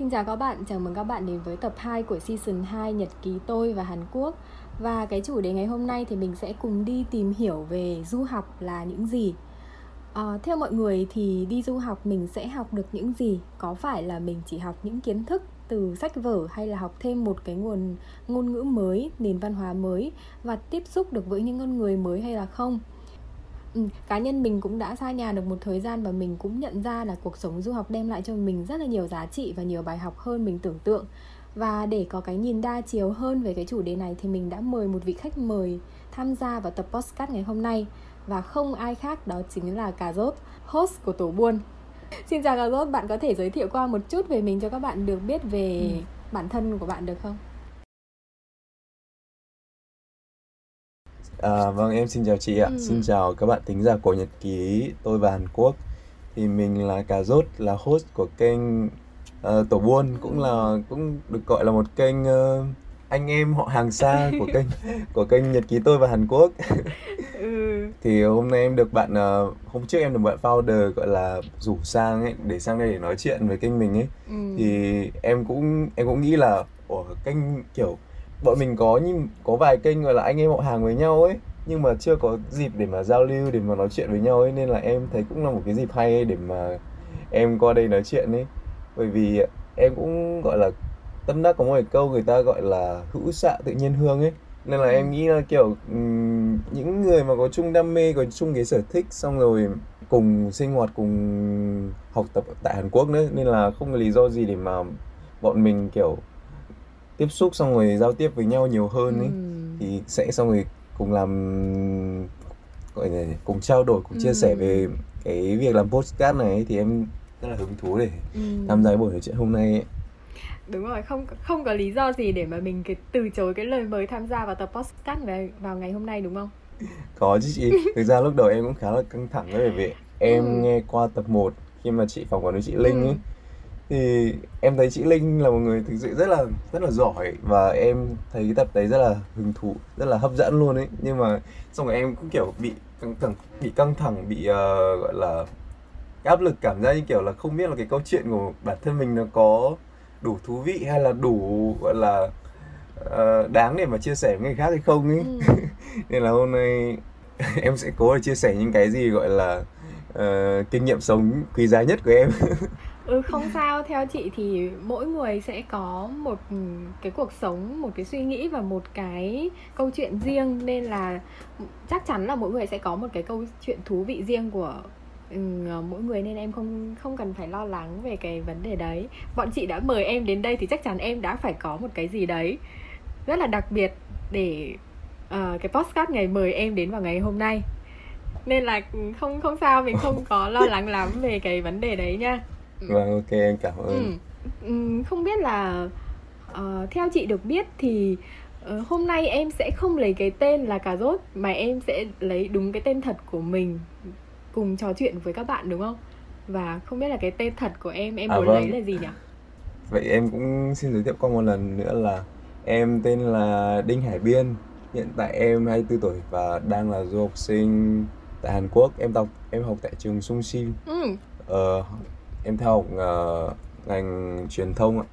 Xin chào các bạn, chào mừng các bạn đến với tập 2 của season 2 Nhật ký tôi và Hàn Quốc Và cái chủ đề ngày hôm nay thì mình sẽ cùng đi tìm hiểu về du học là những gì à, Theo mọi người thì đi du học mình sẽ học được những gì? Có phải là mình chỉ học những kiến thức từ sách vở hay là học thêm một cái nguồn ngôn ngữ mới, nền văn hóa mới và tiếp xúc được với những con người mới hay là không? Ừ, cá nhân mình cũng đã xa nhà được một thời gian và mình cũng nhận ra là cuộc sống du học đem lại cho mình rất là nhiều giá trị và nhiều bài học hơn mình tưởng tượng và để có cái nhìn đa chiều hơn về cái chủ đề này thì mình đã mời một vị khách mời tham gia vào tập podcast ngày hôm nay và không ai khác đó chính là Cà Rốt, host của Tổ Buôn. Xin chào Cà Rốt, bạn có thể giới thiệu qua một chút về mình cho các bạn được biết về ừ. bản thân của bạn được không? À, vâng em xin chào chị ạ, ừ. xin chào các bạn thính giả của Nhật ký tôi và Hàn Quốc. Thì mình là Cà Rốt, là host của kênh uh, Tổ Buôn, cũng là cũng được gọi là một kênh uh, anh em họ hàng xa của kênh của kênh Nhật ký tôi và Hàn Quốc. ừ. Thì hôm nay em được bạn uh, hôm trước em được bạn founder gọi là rủ sang ấy để sang đây để nói chuyện với kênh mình ấy. Ừ. Thì em cũng em cũng nghĩ là ở kênh kiểu bọn mình có nhưng có vài kênh gọi là anh em họ hàng với nhau ấy nhưng mà chưa có dịp để mà giao lưu để mà nói chuyện với nhau ấy nên là em thấy cũng là một cái dịp hay để mà em qua đây nói chuyện ấy bởi vì em cũng gọi là tâm đắc có một câu người ta gọi là hữu xạ tự nhiên hương ấy nên là em ừ. nghĩ là kiểu những người mà có chung đam mê có chung cái sở thích xong rồi cùng sinh hoạt cùng học tập tại Hàn Quốc nữa nên là không có lý do gì để mà bọn mình kiểu tiếp xúc xong rồi giao tiếp với nhau nhiều hơn ấy ừ. thì sẽ xong rồi cùng làm gọi là cùng trao đổi cùng chia ừ. sẻ về cái việc làm postcard này ấy, thì em rất là hứng thú để ừ. tham gia buổi nói chuyện hôm nay ấy. đúng rồi không không có lý do gì để mà mình cái từ chối cái lời mời tham gia vào tập podcast về vào ngày hôm nay đúng không có chứ chị thực ra lúc đầu em cũng khá là căng thẳng bởi vì em ừ. nghe qua tập 1 khi mà chị phỏng vấn với chị Linh ừ. ấy thì em thấy chị Linh là một người thực sự rất là rất là giỏi và em thấy cái tập đấy rất là hứng thú rất là hấp dẫn luôn ấy. Nhưng mà xong rồi em cũng kiểu bị căng thẳng bị căng thẳng bị uh, gọi là áp lực cảm giác như kiểu là không biết là cái câu chuyện của bản thân mình nó có đủ thú vị hay là đủ gọi là uh, đáng để mà chia sẻ với người khác hay không ấy. Ừ. nên là hôm nay em sẽ cố để chia sẻ những cái gì gọi là uh, kinh nghiệm sống quý giá nhất của em ừ không sao. Theo chị thì mỗi người sẽ có một ừ, cái cuộc sống một cái suy nghĩ và một cái câu chuyện riêng. Nên là chắc chắn là mỗi người sẽ có một cái câu chuyện thú vị riêng của ừ, mỗi người. Nên em không không cần phải lo lắng về cái vấn đề đấy. Bọn chị đã mời em đến đây thì chắc chắn em đã phải có một cái gì đấy rất là đặc biệt để uh, cái postcard ngày mời em đến vào ngày hôm nay. Nên là ừ, không không sao. Mình không có lo lắng lắm về cái vấn đề đấy nha vâng ok em cảm ơn. Ừ. không biết là uh, theo chị được biết thì uh, hôm nay em sẽ không lấy cái tên là cà rốt mà em sẽ lấy đúng cái tên thật của mình cùng trò chuyện với các bạn đúng không? Và không biết là cái tên thật của em em à, muốn vâng. lấy là gì nhỉ? Vậy em cũng xin giới thiệu qua một lần nữa là em tên là Đinh Hải Biên. Hiện tại em 24 tuổi và đang là du học sinh tại Hàn Quốc. Em học em học tại trường Sung Sim ừ. ờ, em theo học uh, ngành truyền thông ạ.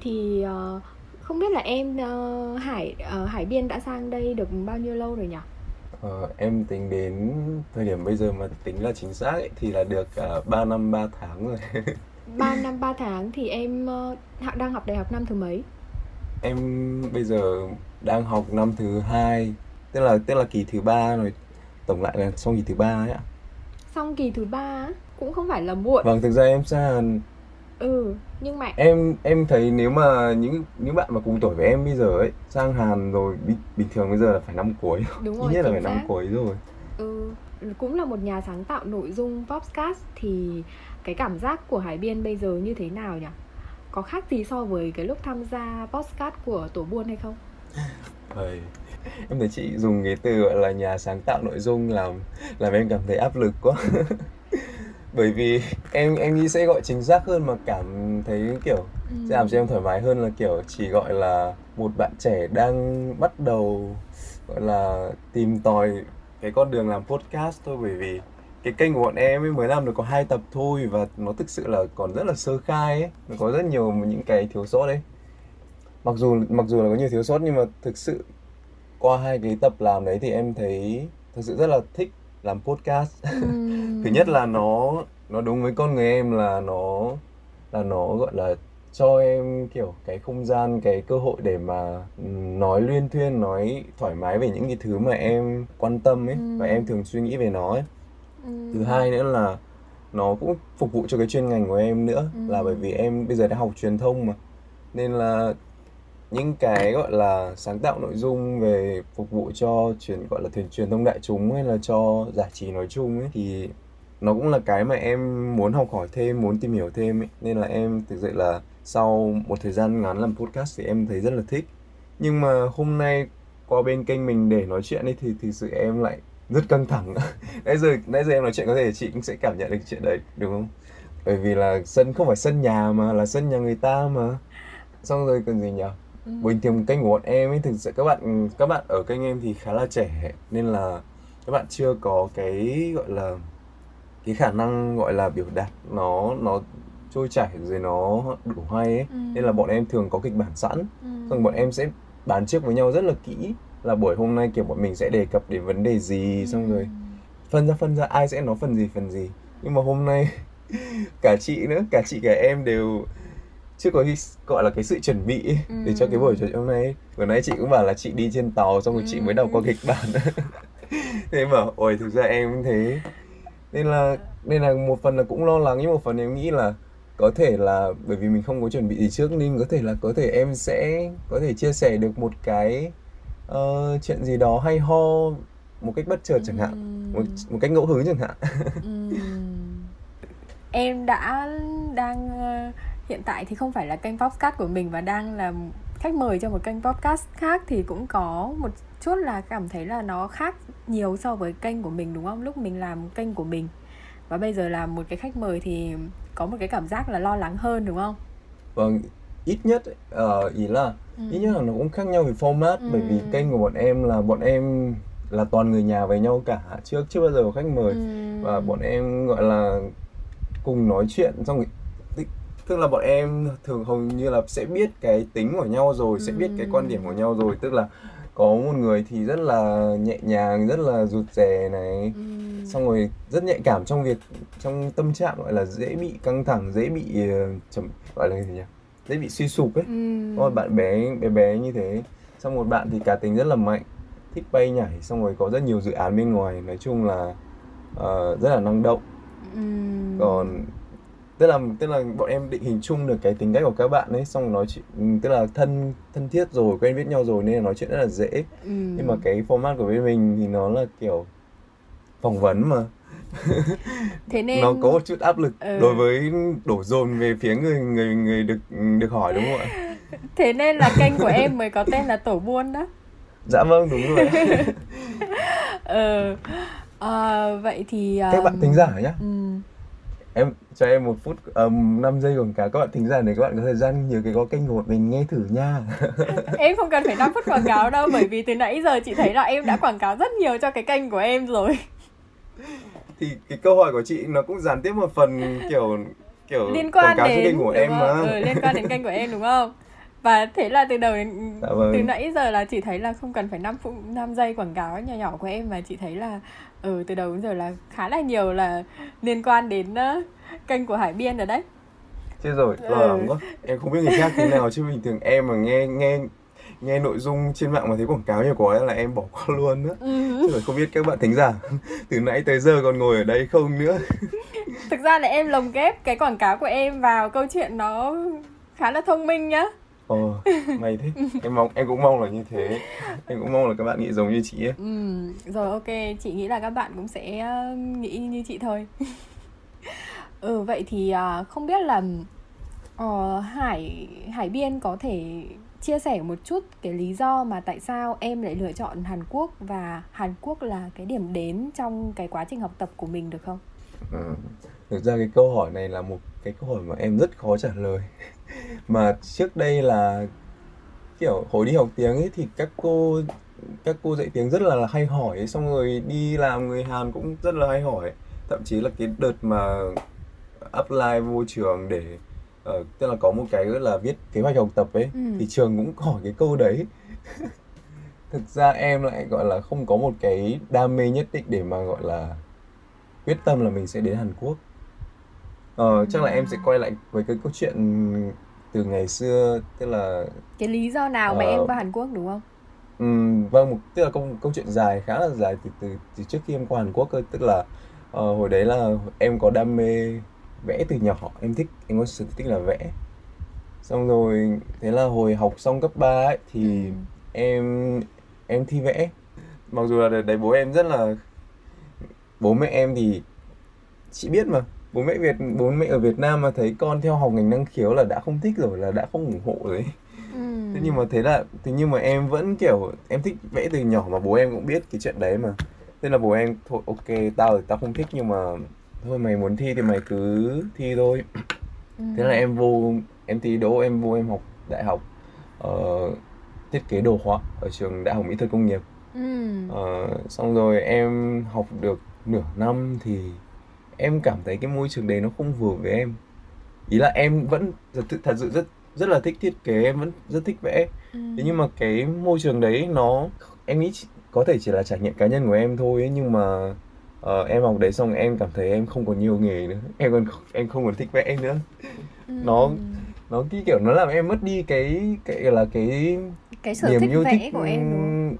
Thì uh, không biết là em uh, Hải uh, Hải Biên đã sang đây được bao nhiêu lâu rồi nhỉ? Uh, em tính đến thời điểm bây giờ mà tính là chính xác ấy, thì là được uh, 3 năm 3 tháng rồi. 3 năm 3 tháng thì em uh, đang học đại học năm thứ mấy? Em bây giờ đang học năm thứ hai tức là tức là kỳ thứ ba rồi. Tổng lại là xong kỳ thứ ba ấy ạ. Xong kỳ thứ ba cũng không phải là muộn. Vâng thực ra em xa Hàn ừ nhưng mà em em thấy nếu mà những những bạn mà cùng tuổi với em bây giờ ấy sang Hàn rồi bình, bình thường bây giờ là phải năm cuối. Đúng rồi ít nhất là phải năm cuối rồi. Ừ cũng là một nhà sáng tạo nội dung podcast thì cái cảm giác của Hải Biên bây giờ như thế nào nhỉ? Có khác gì so với cái lúc tham gia podcast của tổ buôn hay không? Em thấy chị dùng cái từ gọi là nhà sáng tạo nội dung làm làm em cảm thấy áp lực quá bởi vì em em nghĩ sẽ gọi chính xác hơn mà cảm thấy kiểu ừ. sẽ làm cho em thoải mái hơn là kiểu chỉ gọi là một bạn trẻ đang bắt đầu gọi là tìm tòi cái con đường làm podcast thôi. Bởi vì cái kênh của bọn em ấy mới làm được có hai tập thôi và nó thực sự là còn rất là sơ khai ấy. Nó có rất nhiều những cái thiếu sót đấy. Mặc dù mặc dù là có nhiều thiếu sót nhưng mà thực sự qua hai cái tập làm đấy thì em thấy thực sự rất là thích làm podcast. Thứ nhất là nó nó đúng với con người em là nó là nó gọi là cho em kiểu cái không gian cái cơ hội để mà nói luyên thuyên nói thoải mái về những cái thứ mà em quan tâm ấy và em thường suy nghĩ về nó ấy. Thứ hai nữa là nó cũng phục vụ cho cái chuyên ngành của em nữa là bởi vì em bây giờ đã học truyền thông mà. Nên là những cái, gọi là, sáng tạo nội dung về phục vụ cho truyền gọi là truyền truyền thông đại chúng hay là cho giải trí nói chung ấy, thì nó cũng là cái mà em muốn học hỏi thêm, muốn tìm hiểu thêm ấy. nên là em thực sự là sau một thời gian ngắn làm podcast thì em thấy rất là thích. Nhưng mà hôm nay qua bên kênh mình để nói chuyện ấy thì thực sự em lại rất căng thẳng. Nãy giờ nãy giờ em nói chuyện có thể chị cũng sẽ cảm nhận được chuyện đấy đúng không? Bởi vì là sân không phải sân nhà mà, là sân nhà người ta mà. Xong rồi còn gì nhỉ? Ừ. bình thường kênh của bọn em ấy thực sự các bạn các bạn ở kênh em thì khá là trẻ nên là các bạn chưa có cái gọi là cái khả năng gọi là biểu đạt nó nó trôi chảy rồi nó đủ hay ấy ừ. nên là bọn em thường có kịch bản sẵn ừ. xong bọn em sẽ bàn trước với nhau rất là kỹ là buổi hôm nay kiểu bọn mình sẽ đề cập đến vấn đề gì ừ. xong rồi phân ra phân ra ai sẽ nói phần gì phần gì nhưng mà hôm nay cả chị nữa cả chị cả em đều chưa có cái, gọi là cái sự chuẩn bị ấy, ừ. để cho cái buổi trò chuyện hôm nay vừa nãy chị cũng bảo là chị đi trên tàu xong rồi ừ. chị mới đọc qua kịch bản. Thế mà ôi thực ra em cũng thế. Nên là nên là một phần là cũng lo lắng nhưng một phần em nghĩ là có thể là bởi vì mình không có chuẩn bị gì trước nên có thể là có thể em sẽ có thể chia sẻ được một cái uh, chuyện gì đó hay ho một cách bất chợt chẳng hạn một một cách ngẫu hứng chẳng hạn. Em đã đang uh, hiện tại thì không phải là kênh podcast của mình và đang là khách mời cho một kênh podcast khác thì cũng có một chút là cảm thấy là nó khác nhiều so với kênh của mình đúng không lúc mình làm kênh của mình và bây giờ làm một cái khách mời thì có một cái cảm giác là lo lắng hơn đúng không vâng ít nhất uh, ý là ừ. ít nhất là nó cũng khác nhau về format ừ. bởi vì kênh của bọn em là bọn em là toàn người nhà với nhau cả trước chưa bao giờ có khách mời ừ. và bọn em gọi là cùng nói chuyện xong rồi tức là bọn em thường hầu như là sẽ biết cái tính của nhau rồi ừ. sẽ biết cái quan điểm của nhau rồi tức là có một người thì rất là nhẹ nhàng rất là rụt rè này ừ. xong rồi rất nhạy cảm trong việc trong tâm trạng gọi là dễ bị căng thẳng dễ bị chấm gọi là gì nhỉ dễ bị suy sụp ấy ừ. một bạn bé bé bé như thế xong một bạn thì cá tính rất là mạnh thích bay nhảy xong rồi có rất nhiều dự án bên ngoài nói chung là uh, rất là năng động ừ. còn tức là tức là bọn em định hình chung được cái tính cách của các bạn ấy xong nói chuyện ừ, tức là thân thân thiết rồi quen biết nhau rồi nên là nói chuyện rất là dễ. Ừ. nhưng mà cái format của bên mình thì nó là kiểu phỏng vấn mà. Thế nên nó có một chút áp lực ừ. đối với đổ dồn về phía người người người được được hỏi đúng không ạ? Thế nên là kênh của em mới có tên là tổ buôn đó. Dạ vâng đúng rồi. Ừ. À, vậy thì um... các bạn thính giả nhá. ừ em cho em một phút um, 5 giây quảng cáo các bạn thính giả này các bạn có thời gian nhiều cái có kênh của mình nghe thử nha. Em không cần phải 5 phút quảng cáo đâu bởi vì từ nãy giờ chị thấy là em đã quảng cáo rất nhiều cho cái kênh của em rồi. Thì cái câu hỏi của chị nó cũng gián tiếp một phần kiểu kiểu liên quan đến kênh của em mà. ừ, liên quan đến kênh của em đúng không và thế là từ đầu đến dạ vâng. từ nãy giờ là chị thấy là không cần phải 5 phút 5 giây quảng cáo nhỏ nhỏ của em mà chị thấy là ừ từ đầu đến giờ là khá là nhiều là liên quan đến uh, kênh của Hải Biên rồi đấy chết rồi lo ừ. lắng quá em không biết người khác thế nào chứ bình thường em mà nghe nghe nghe nội dung trên mạng mà thấy quảng cáo nhiều quá là em bỏ qua luôn nữa ừ. rồi không biết các bạn thính giả từ nãy tới giờ còn ngồi ở đây không nữa thực ra là em lồng ghép cái quảng cáo của em vào câu chuyện nó khá là thông minh nhá Ồ, may thế. Em mong em cũng mong là như thế. Em cũng mong là các bạn nghĩ giống như chị ấy. Ừ, rồi ok, chị nghĩ là các bạn cũng sẽ ờ, nghĩ như chị thôi. ừ vậy thì uh, không biết là uh, Hải Hải Biên có thể chia sẻ một chút cái lý do mà tại sao em lại lựa chọn Hàn Quốc và Hàn Quốc là cái điểm đến trong cái quá trình học tập của mình được không? Ừ. Thực ra cái câu hỏi này là một cái câu hỏi mà em rất khó trả lời mà trước đây là kiểu hồi đi học tiếng ấy thì các cô các cô dạy tiếng rất là hay hỏi xong rồi đi làm người Hàn cũng rất là hay hỏi thậm chí là cái đợt mà apply vô trường để uh, tức là có một cái là viết kế hoạch học tập ấy Ừ. thì trường cũng hỏi cái câu đấy. Thực ra em lại gọi là không có một cái đam mê nhất định để mà gọi là quyết tâm là mình sẽ đến Hàn Quốc ờ, chắc là em sẽ quay lại với cái câu chuyện từ ngày xưa tức là cái lý do nào mà Ờ. em qua Hàn Quốc đúng không Ừm, vâng một tức là câu câu chuyện dài khá là dài từ từ, từ trước khi em qua Hàn Quốc cơ tức là ờ, hồi đấy là em có đam mê vẽ từ nhỏ em thích em có sở thích là vẽ xong rồi thế là hồi học xong cấp 3 ấy thì Ừ. em em thi vẽ mặc dù là đấy bố em rất là bố mẹ em thì chị biết mà bố mẹ Việt bố mẹ ở Việt Nam mà thấy con theo học ngành năng khiếu là đã không thích rồi là đã không ủng hộ rồi. Ừ. Thế nhưng mà thế là thế nhưng mà em vẫn kiểu em thích vẽ từ nhỏ mà bố em cũng biết cái chuyện đấy mà thế là bố em thôi ok tao tao không thích nhưng mà thôi mày muốn thi thì mày cứ thi thôi Ừ. thế là em vô em thi đỗ em vô em học đại học ờ, thiết kế đồ họa ở trường đại học mỹ thuật công nghiệp Ừ. Ờ, xong rồi em học được nửa năm thì em cảm thấy cái môi trường đấy nó không vừa với em. Ý là em vẫn thật, thật sự rất rất là thích thiết kế em vẫn rất thích vẽ. Ừ. thế nhưng mà cái môi trường đấy nó em nghĩ có thể chỉ là trải nghiệm cá nhân của em thôi ấy, nhưng mà ờ, em học đấy xong em cảm thấy em không còn nhiều nghề nữa. Em còn em không còn thích vẽ nữa. Ừ. nó nó cái kiểu nó làm em mất đi cái cái là cái cái sở niềm thích yêu vẽ thích của em đúng không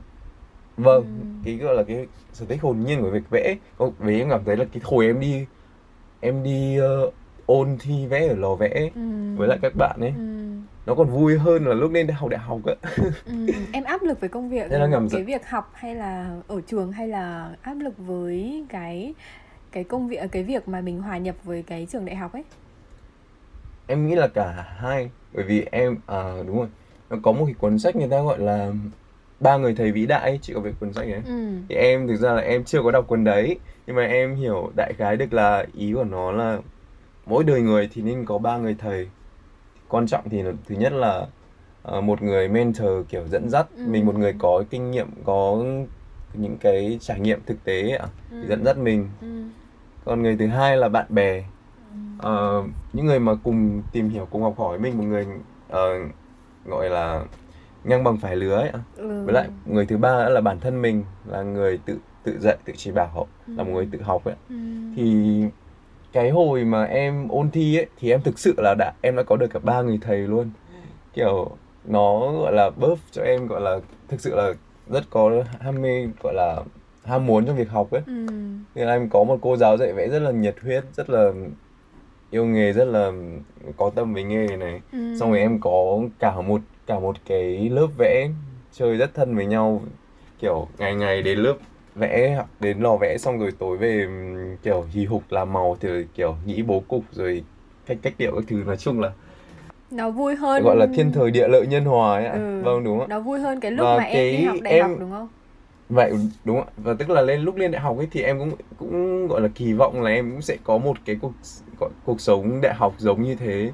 vâng Ừ. cái gọi là cái sở thích hồn nhiên của việc vẽ vì em cảm thấy là cái hồi em đi em đi ờ, ôn thi vẽ ở lò vẽ Ừ. với lại các bạn ấy Ừ. nó còn vui hơn là lúc lên đại học đại học á Ừ. em áp lực với công việc Thế là cái giận. việc học hay là ở trường hay là áp lực với cái cái công việc cái việc mà mình hòa nhập với cái trường đại học ấy em nghĩ là cả hai bởi vì em à đúng rồi nó có một cái cuốn sách người ta gọi là ba người thầy vĩ đại ấy. chị có biết cuốn sách ấy ừ. thì em thực ra là em chưa có đọc cuốn đấy nhưng mà em hiểu đại khái được là ý của nó là mỗi đời người thì nên có ba người thầy quan trọng thì là- thứ nhất là ờ, một người mentor kiểu dẫn dắt Ừ. mình một người có kinh nghiệm có những cái trải nghiệm thực tế ạ Ừ. thì dẫn dắt mình Ừ. còn người thứ hai là bạn bè Ờ, những người mà cùng tìm hiểu cùng học hỏi mình một người ờ, gọi là ngang bằng phải lứa ấy ạ. Ừ. với lại người thứ ba là bản thân mình là người tự tự dạy tự chỉ bảo là một Ừ. người tự học ấy Ừ. thì cái hồi mà em ôn thi ấy thì em thực sự là đã em đã có được cả ba người thầy luôn kiểu nó gọi là buff cho em gọi là thực sự là rất có ham mê gọi là ham muốn trong việc học ấy Ừ. nên là em có một cô giáo dạy vẽ rất là nhiệt huyết rất là yêu nghề rất là có tâm với nghề này Ừ. xong rồi em có cả một cả một cái lớp vẽ chơi rất thân với nhau. Kiểu ngày ngày đến lớp vẽ đến lò vẽ xong rồi tối về kiểu hì hục làm màu thì kiểu nghĩ bố cục rồi cách cách điệu các thứ. Nói chung là nó vui hơn gọi là thiên thời địa lợi nhân hòa ấy ạ. Ừ. vâng đúng ạ? nó vui hơn cái lúc Và mà em đi cái học đại em- học đúng không? Vậy đúng ạ. Và tức là lên lúc lên đại học ấy thì em cũng cũng gọi là kỳ vọng là em cũng sẽ có một cái cuộc cuộc sống đại học giống như thế.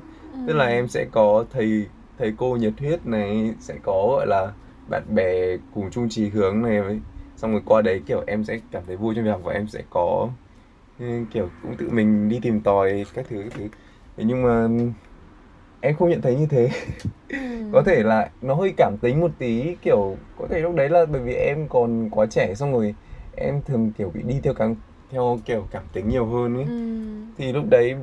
Tức là Ừ. em sẽ có thầy thầy cô nhiệt huyết này sẽ có gọi là bạn bè cùng chung chí hướng này xong rồi qua đấy kiểu em sẽ cảm thấy vui trong việc học và em sẽ có ừ, kiểu cũng tự mình đi tìm tòi các thứ các thứ Thế nhưng mà em không nhận thấy như thế Ừ. có thể là nó hơi cảm tính một tí kiểu có thể lúc đấy là bởi vì em còn quá trẻ xong rồi em thường kiểu bị đi theo cảm theo kiểu cảm tính nhiều hơn ấy Ừ. thì lúc đấy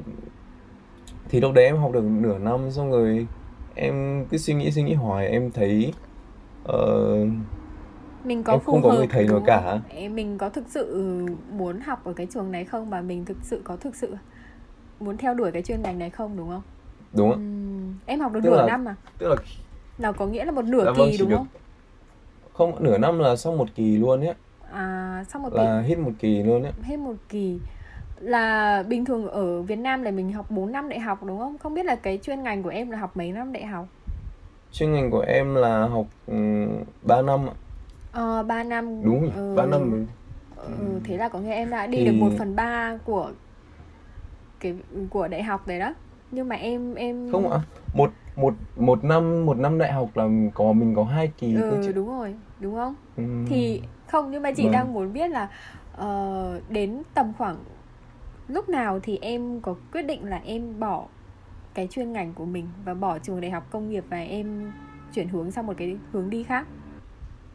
thì lúc đấy em học được nửa năm xong rồi em cứ suy nghĩ suy nghĩ hoài em thấy ờ, mình có Em phù không có hợp người thầy nào cả. Em- mình có thực sự muốn học ở cái trường này không? Và mình thực sự có thực sự muốn theo đuổi cái chuyên ngành này không đúng không? Đúng ạ. Ừm, em học được Tức nửa là- năm à? tức là nào có nghĩa là một nửa Dạ vâng, kỳ chỉ đúng được. không? Không nửa năm là xong một kỳ luôn ấy à sau một là hết một kỳ luôn ấy kỳ hết một kỳ là bình thường ở Việt Nam là mình học 4 năm đại học đúng không? Không biết là cái chuyên ngành của em là học mấy năm đại học? Chuyên ngành của em là học um, 3 năm ạ. Ờ, 3 năm. Đúng rồi ừ, 3 năm rồi. ừ, thế là có nghĩa em đã đi Thì- được 1 phần 3 của cái của đại học đấy đó. Nhưng mà em em không ạ một một một năm một năm đại học là có mình có hai kỳ ừ chứ. đúng rồi đúng không? Ừm. thì không nhưng mà chị Vâng. đang muốn biết là ờ, đến tầm khoảng lúc nào thì em có quyết định là em bỏ cái chuyên ngành của mình và bỏ trường đại học công nghiệp và em chuyển hướng sang một cái hướng đi khác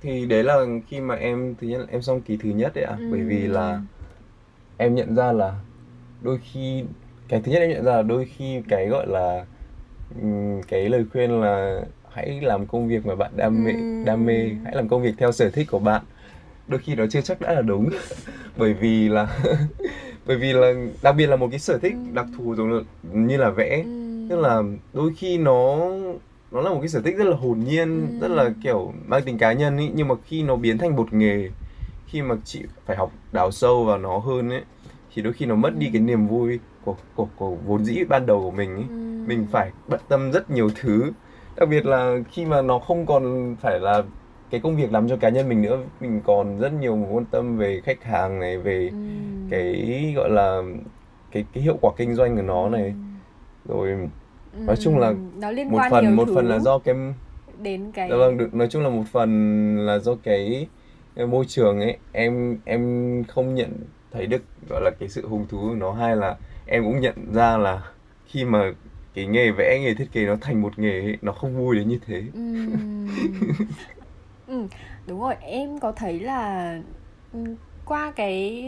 thì đấy là khi mà em thứ nhất là em xong kỳ thứ nhất đấy ạ à. ừ. bởi vì là em nhận ra là đôi khi cái thứ nhất em nhận ra là đôi khi cái gọi là cái lời khuyên là hãy làm công việc mà bạn đam mê ừ. đam mê hãy làm công việc theo sở thích của bạn đôi khi nó chưa chắc đã là đúng bởi vì là bởi vì là đặc biệt là một cái sở thích ừ. đặc thù giống như là vẽ ừ. tức là đôi khi nó nó là một cái sở thích rất là hồn nhiên ừ. rất là kiểu mang tính cá nhân ý nhưng mà khi nó biến thành một nghề khi mà chị phải học đào sâu vào nó hơn ấy thì đôi khi nó mất đi cái niềm vui của của, của vốn dĩ ban đầu của mình ấy. Ừ. mình phải bận tâm rất nhiều thứ đặc biệt là khi mà nó không còn phải là cái công việc làm cho cá nhân mình nữa mình còn rất nhiều quan tâm về khách hàng này về ừ. cái gọi là cái cái hiệu quả kinh doanh của nó này. Ừ. rồi nói chung là nó liên một quan phần nhiều một phần là do cái đến cái dạ vâng được nói chung là một phần là do cái, cái môi trường ấy. Em em không nhận thấy được gọi là cái sự hứng thú của nó hay là em cũng nhận ra là khi mà cái nghề vẽ nghề thiết kế nó thành một nghề ấy, nó không vui đến như thế. Ừ, Ừ, đúng rồi, em có thấy là ừ, qua cái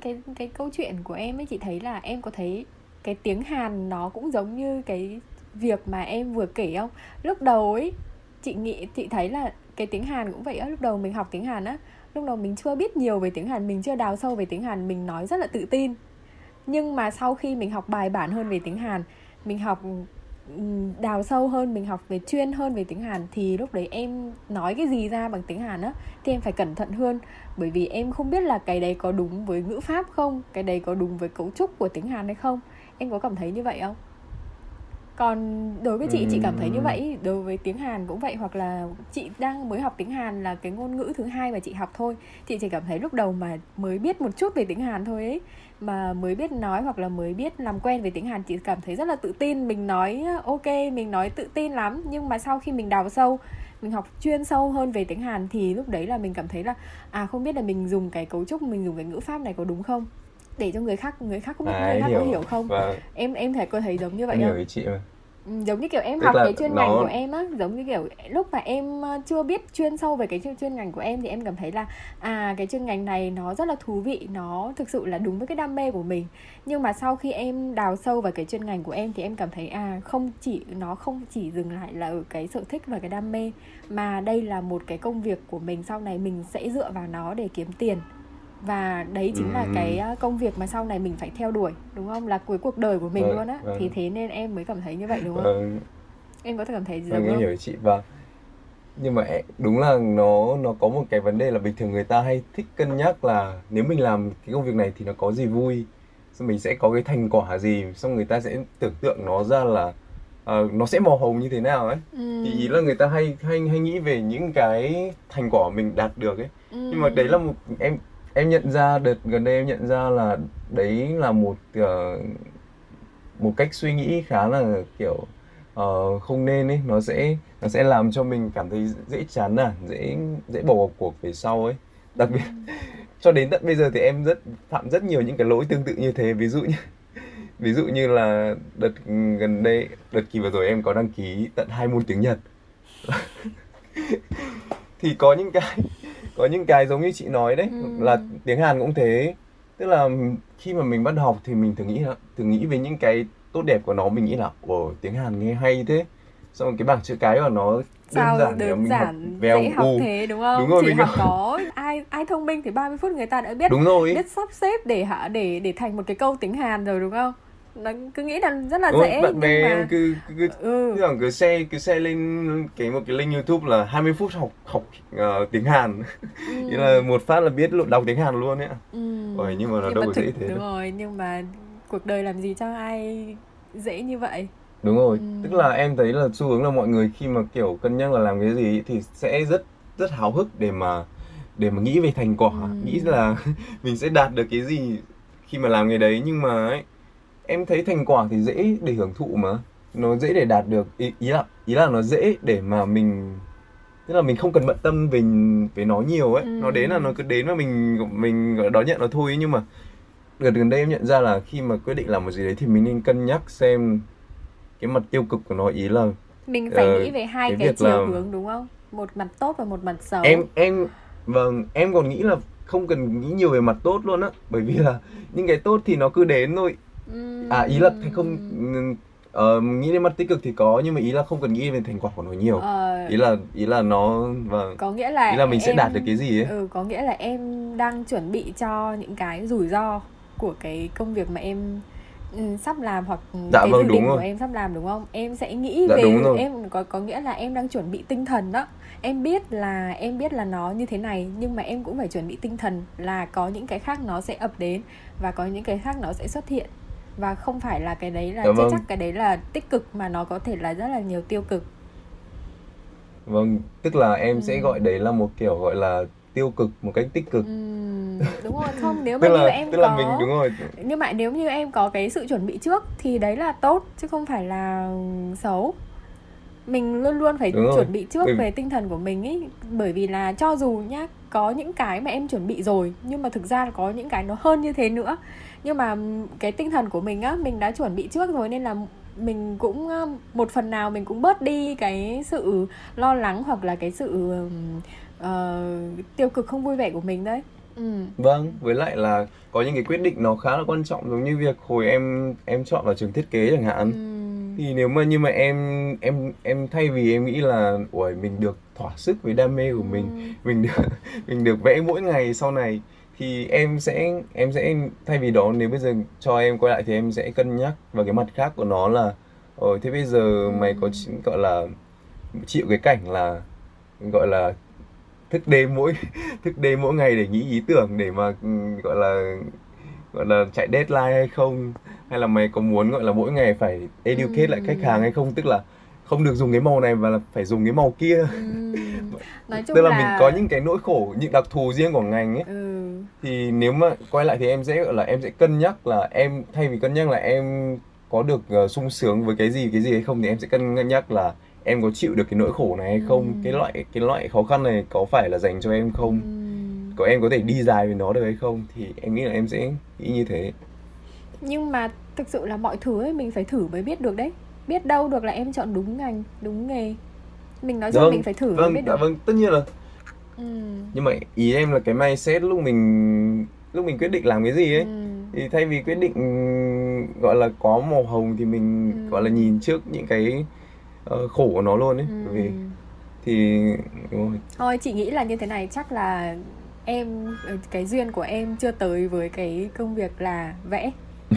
cái cái câu chuyện của em ấy, chị thấy là em có thấy cái tiếng Hàn nó cũng giống như cái việc mà em vừa kể không? Lúc đầu ấy, chị nghĩ, chị thấy là cái tiếng Hàn cũng vậy á, lúc đầu mình học tiếng Hàn á, lúc đầu mình chưa biết nhiều về tiếng Hàn, mình chưa đào sâu về tiếng Hàn, mình nói rất là tự tin. Nhưng mà sau khi mình học bài bản hơn về tiếng Hàn, mình học đào sâu hơn mình học về chuyên hơn về tiếng Hàn thì lúc đấy em nói cái gì ra bằng tiếng Hàn á thì em phải cẩn thận hơn. Bởi vì em không biết là cái đấy có đúng với ngữ pháp không cái đấy có đúng với cấu trúc của tiếng Hàn hay không. Em có cảm thấy như vậy không? Còn đối với chị chị cảm thấy như vậy đối với tiếng Hàn cũng vậy hoặc là chị đang mới học tiếng Hàn là cái ngôn ngữ thứ hai mà chị học thôi chị chỉ cảm thấy lúc đầu mà mới biết một chút về tiếng Hàn thôi ấy mà mới biết nói hoặc là mới biết làm quen với tiếng Hàn chị cảm thấy rất là tự tin mình nói ok mình nói tự tin lắm nhưng mà sau khi mình đào sâu mình học chuyên sâu hơn về tiếng Hàn thì lúc đấy là mình cảm thấy là à không biết là mình dùng cái cấu trúc mình dùng cái ngữ pháp này có đúng không để cho người khác người khác cũng biết à, người khác hiểu. có hiểu không vâng. em em thấy có thấy giống như vậy em không hiểu ý chị mà giống như kiểu em Tức học cái chuyên nó... ngành của em á giống như kiểu lúc mà em ờ, chưa biết chuyên sâu về cái chuyên, chuyên ngành của em thì em cảm thấy là à cái chuyên ngành này nó rất là thú vị nó thực sự là đúng với cái đam mê của mình. Nhưng mà sau khi em đào sâu vào cái chuyên ngành của em thì em cảm thấy à không chỉ nó không chỉ dừng lại là ở cái sở thích và cái đam mê mà đây là một cái công việc của mình sau này mình sẽ dựa vào nó để kiếm tiền và đấy chính ừ. là cái công việc mà sau này mình phải theo đuổi đúng không là cuối cuộc đời của mình vâng, luôn á vâng. thì thế nên em mới cảm thấy như vậy đúng không vâng. em có thể cảm thấy gì vâng, em hiểu chị và nhưng mà đúng là nó nó có một cái vấn đề là bình thường người ta hay thích cân nhắc là nếu mình làm cái công việc này thì nó có gì vui xong mình sẽ có cái thành quả gì xong người ta sẽ tưởng tượng nó ra là uh, nó sẽ màu hồng như thế nào ấy ừ. thì ý là người ta hay hay hay nghĩ về những cái thành quả mình đạt được ấy ừ. nhưng mà đấy là một em em nhận ra đợt gần đây em nhận ra là đấy là một uh, một cách suy nghĩ khá là kiểu uh, không nên ấy. Nó sẽ nó sẽ làm cho mình cảm thấy dễ chán nản dễ dễ bỏ cuộc về sau ấy. Đặc biệt cho đến tận bây giờ thì em rất phạm rất nhiều những cái lỗi tương tự như thế. Ví dụ như ví dụ như là đợt gần đây đợt kỳ vừa rồi em có đăng ký tận hai môn tiếng Nhật. Thì có những cái có những cái giống như chị nói đấy ừ. là tiếng Hàn cũng thế tức là khi mà mình bắt học thì mình thường nghĩ thường nghĩ về những cái tốt đẹp của nó mình nghĩ là ồ tiếng Hàn nghe hay thế xong rồi cái bảng chữ cái của nó đơn Sao giản đơn giản vèo dễ học thế đúng không? Đúng rồi, Chỉ mình học có ai ai thông minh thì 30 phút người ta đã biết đúng rồi. biết sắp xếp để hạ để để thành một cái câu tiếng Hàn rồi đúng không? Nó cứ nghĩ là rất là Đúng dễ bạn bè mà... em cứ cứ cứ, ừ. cứ, cứ xe cứ xe lên cái một cái link YouTube là 20 phút học học uh, tiếng Hàn ừ. Là một phát là biết đọc tiếng Hàn luôn ấy ừ. Ôi, nhưng mà nó nhưng đâu có dễ thế đúng đâu. rồi nhưng mà cuộc đời làm gì cho ai dễ như vậy đúng rồi ừ. tức là em thấy là xu hướng là mọi người khi mà kiểu cân nhắc là làm cái gì thì sẽ rất rất háo hức để mà để mà nghĩ về thành quả ừ. nghĩ là mình sẽ đạt được cái gì khi mà làm cái đấy nhưng mà ấy em thấy thành quả thì dễ để hưởng thụ mà. Nó dễ để đạt được. Ý, ý là ý là nó dễ để mà mình tức là mình không cần bận tâm về về nó nhiều ấy. Ừ. nó đến là nó cứ đến và mình mình đón nhận nó thôi. Nhưng mà gần gần đây em nhận ra là khi mà quyết định làm một gì đấy thì mình nên cân nhắc xem cái mặt tiêu cực của nó ý là mình phải uh, nghĩ về hai cái, cái chiều là... hướng đúng không? Một mặt tốt và một mặt xấu. Em em vâng em còn nghĩ là không cần nghĩ nhiều về mặt tốt luôn á. Bởi vì là những cái tốt thì nó cứ đến thôi à ý là không uh, nghĩ đến mặt tích cực thì có nhưng mà ý là không cần nghĩ về thành quả của nó nhiều. Ờ, ý là ý là nó và có nghĩa là ý là mình em, sẽ đạt được cái gì ấy. Ừ có nghĩa là em đang chuẩn bị cho những cái rủi ro của cái công việc mà em ừ, sắp làm hoặc dạ, cái vâng, dự định của em sắp làm đúng không? Em sẽ nghĩ dạ, về em có có nghĩa là em đang chuẩn bị tinh thần đó. Em biết là em biết là nó như thế này nhưng mà em cũng phải chuẩn bị tinh thần là có những cái khác nó sẽ ập đến và có những cái khác nó sẽ xuất hiện và không phải là cái đấy là dạ, vâng. chắc cái đấy là tích cực mà nó có thể là rất là nhiều tiêu cực vâng tức là em ừ. sẽ gọi đấy là một kiểu gọi là tiêu cực một cách tích cực ừ, đúng rồi không nếu mà tức như là, em tức có là mình đúng rồi nhưng mà nếu như em có cái sự chuẩn bị trước thì đấy là tốt chứ không phải là xấu mình luôn luôn phải đúng chuẩn rồi. bị trước ừ. về tinh thần của mình ấy bởi vì là cho dù nhá có những cái mà em chuẩn bị rồi nhưng mà thực ra là có những cái nó hơn như thế nữa nhưng mà cái tinh thần của mình á mình đã chuẩn bị trước rồi nên là mình cũng một phần nào mình cũng bớt đi cái sự lo lắng hoặc là cái sự uh, tiêu cực không vui vẻ của mình đấy ừ. vâng với lại là có những cái quyết định nó khá là quan trọng giống như việc hồi em em chọn vào trường thiết kế chẳng hạn ừ. thì nếu mà như mà em em em thay vì em nghĩ là ủa mình được thỏa sức với đam mê của mình ừ. mình được mình được vẽ mỗi ngày sau này thì em sẽ em sẽ thay vì đó nếu bây giờ cho em quay lại thì em sẽ cân nhắc vào cái mặt khác của nó là ồ thế bây giờ mày có gọi là chịu cái cảnh là gọi là thức đêm mỗi thức đêm mỗi ngày để nghĩ ý tưởng để mà gọi là gọi là chạy deadline hay không? Hay là mày có muốn gọi là mỗi ngày phải educate lại khách hàng hay không? Tức là không được dùng cái màu này và là phải dùng cái màu kia. Ừ. Nói chung tức là, là mình có những cái nỗi khổ những đặc thù riêng của ngành ấy ừ. thì nếu mà quay lại thì em sẽ gọi là em sẽ cân nhắc là em thay vì cân nhắc là em có được uh, sung sướng với cái gì cái gì hay không thì em sẽ cân nhắc là em có chịu được cái nỗi khổ này hay không ừ. cái loại cái loại khó khăn này có phải là dành cho em không ừ. có em có thể đi dài với nó được hay không thì em nghĩ là em sẽ nghĩ như thế nhưng mà thực sự là mọi thứ ấy mình phải thử mới biết được đấy biết đâu được là em chọn đúng ngành đúng nghề mình nói chung vâng, mình phải thử vâng, mới biết dạ được vâng tất nhiên là ừ. nhưng mà ý em là cái mindset lúc mình lúc mình quyết định làm cái gì ấy ừ. thì thay vì quyết định gọi là có màu hồng thì mình ừ. gọi là nhìn trước những cái uh, khổ của nó luôn ấy ừ. vì thì đúng rồi. thôi chị nghĩ là như thế này chắc là em ờ, cái duyên của em chưa tới với cái công việc là vẽ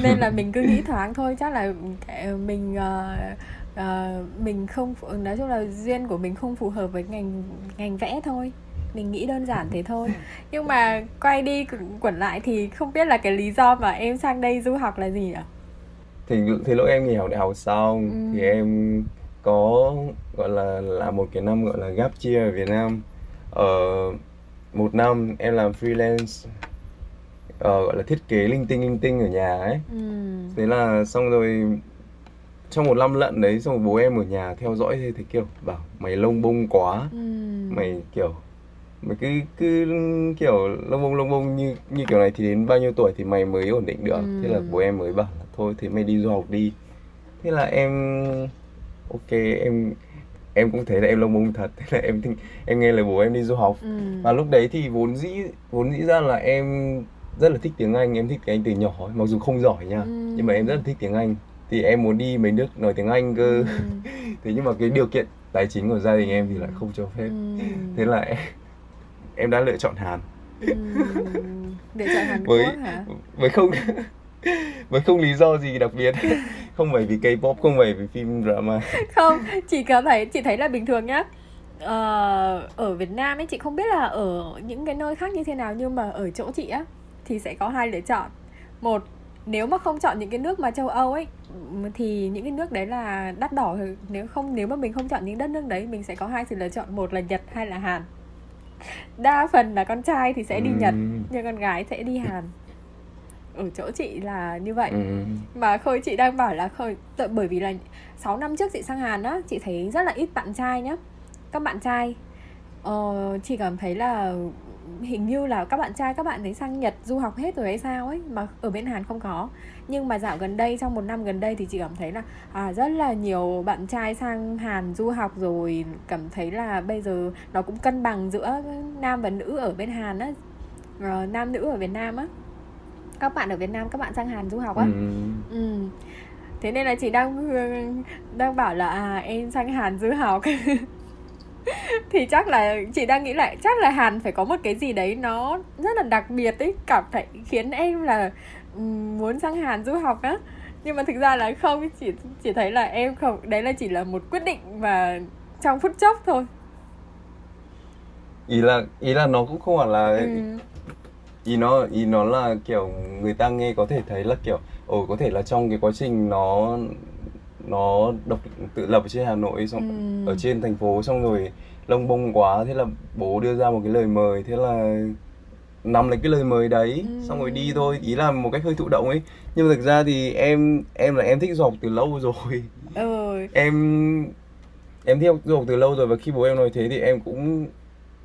nên là mình cứ nghĩ thoáng thôi chắc là ờ, mình uh, uh, mình không nói chung là duyên của mình không phù hợp với ngành ngành vẽ thôi. Mình nghĩ đơn giản thế thôi. Nhưng mà quay đi quẩn lại thì không biết là cái lý do mà em sang đây du học là gì ạ thì thì lúc em nghỉ học đại học xong ừ. thì em có gọi là là một cái năm gọi là gap year ở Việt Nam. Ở một năm em làm freelance uh, gọi là thiết kế linh tinh linh tinh ở nhà ấy. Ừ. thế là xong rồi trong một năm lận đấy xong bố em ở nhà theo dõi thế thì kiểu bảo mày lông bông quá ừ. mày kiểu mày cứ cứ kiểu lông bông lông bông như như kiểu này thì đến bao nhiêu tuổi thì mày mới ổn định được ừ. thế là bố em mới bảo là thôi thì mày đi du học đi thế là em ok em em cũng thấy là em lông bông thật thế là em em nghe lời bố em đi du học ừ. và lúc đấy thì vốn dĩ vốn dĩ ra là em rất là thích tiếng Anh em thích tiếng Anh từ nhỏ mặc dù không giỏi nha ừ. nhưng mà em rất là thích tiếng Anh thì em muốn đi mấy nước nói tiếng Anh cơ. Ừ. thế nhưng mà cái điều kiện tài chính của gia đình em thì lại không cho phép. Ừ. thế là em, em đã lựa chọn Hàn. Ừ. lựa chọn Hàn với, Quốc hả? với không với không lý do gì đặc biệt. Không phải vì K-pop không phải vì phim drama. Không chỉ có thấy chị thấy là bình thường nhá. Uh, ở Việt Nam ấy chị không biết là ở những cái nơi khác như thế nào nhưng mà ở chỗ chị á thì sẽ có hai lựa chọn. Một nếu mà không chọn những cái nước mà châu Âu ấy thì những cái nước đấy là đắt đỏ. Nếu không nếu mà mình không chọn những đất nước đấy mình sẽ có hai sự lựa chọn một là Nhật hay là Hàn. Đa phần là con trai thì sẽ đi Nhật nhưng con gái sẽ đi Hàn. Ở chỗ chị là như vậy. Ừ. mà khôi chị đang bảo là khôi bởi vì là 6 năm trước chị sang Hàn á chị thấy rất là ít bạn trai nhá. Các bạn trai uh, chị cảm thấy là hình như là các bạn trai các bạn ấy sang Nhật du học hết rồi hay sao ấy mà ở bên Hàn không có nhưng mà dạo gần đây trong một năm gần đây thì chị cảm thấy là à, rất là nhiều bạn trai sang Hàn du học rồi cảm thấy là bây giờ nó cũng cân bằng giữa nam và nữ ở bên Hàn á uh, nam nữ ở Việt Nam á các bạn ở Việt Nam các bạn sang Hàn du học á ừ. ừ. thế nên là chị đang đang bảo là à em sang Hàn du học thì chắc là chị đang nghĩ lại chắc là Hàn phải có một cái gì đấy nó rất là đặc biệt ấy cảm thấy khiến em là muốn sang Hàn du học á nhưng mà thực ra là không chỉ chỉ thấy là em không đấy là chỉ là một quyết định mà trong phút chốc thôi ý là ý là nó cũng không phải là ừ. ý nó ý nó là kiểu người ta nghe có thể thấy là kiểu ồ có thể là trong cái quá trình nó nó độc tự lập ở trên Hà Nội xong ừ. ở trên thành phố xong rồi lông bông quá thế là bố đưa ra một cái lời mời thế là nằm lấy cái lời mời đấy ừ. xong rồi đi thôi ý là một cách hơi thụ động ấy nhưng mà thực ra thì em em là em thích du học từ lâu rồi ừ. em em thích du học từ lâu rồi và khi bố em nói thế thì em cũng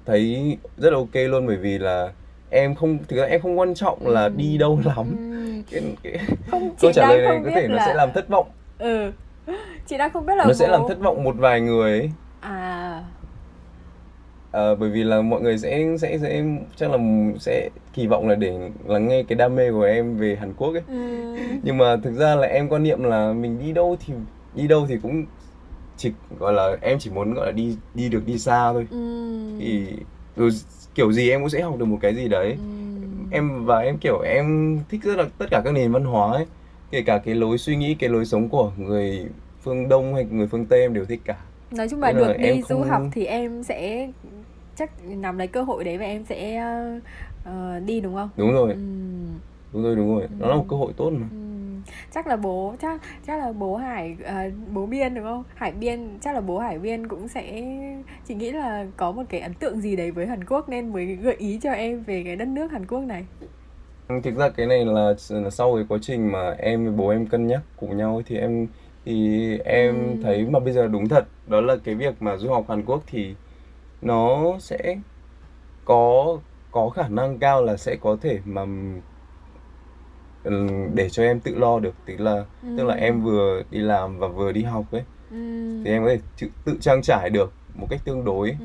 thấy rất là ok luôn bởi vì là em không thực ra em không quan trọng là ừ. đi đâu lắm ừ. cái, cái không, câu trả lời này có thể là... nó sẽ làm thất vọng ừ chị đang không biết là nó bố... sẽ làm thất vọng một vài người ấy à à, bởi vì là mọi người sẽ sẽ sẽ chắc là sẽ kỳ vọng là để lắng nghe cái đam mê của em về Hàn Quốc ấy ừ. nhưng mà thực ra là em quan niệm là mình đi đâu thì đi đâu thì cũng chỉ gọi là em chỉ muốn gọi là đi đi được đi xa thôi ừ. thì rồi kiểu gì em cũng sẽ học được một cái gì đấy ừ. em và em kiểu em thích rất là tất cả các nền văn hóa ấy kể cả cái lối suy nghĩ cái lối sống của người phương đông hay người phương tây em đều thích cả. Nói chung là được đi không... du học thì em sẽ chắc nằm lấy cơ hội đấy và em sẽ uh, đi đúng không? Đúng rồi. Ừ. đúng rồi đúng rồi. Ừ. nó là một cơ hội tốt mà. Ừ. chắc là bố chắc chắc là bố hải uh, bố biên đúng không? Hải biên chắc là bố hải biên cũng sẽ chị nghĩ là có một cái ấn tượng gì đấy với hàn quốc nên mới gợi ý cho em về cái đất nước hàn quốc này thực ra cái này là, là sau cái quá trình mà em với bố em cân nhắc cùng nhau thì em thì em ừ. thấy mà bây giờ đúng thật đó là cái việc mà du học Hàn Quốc thì nó sẽ có có khả năng cao là sẽ có thể mà để cho em tự lo được tức là ừ. tức là em vừa đi làm và vừa đi học ấy ừ. thì em có thể tự, tự trang trải được một cách tương đối ừ.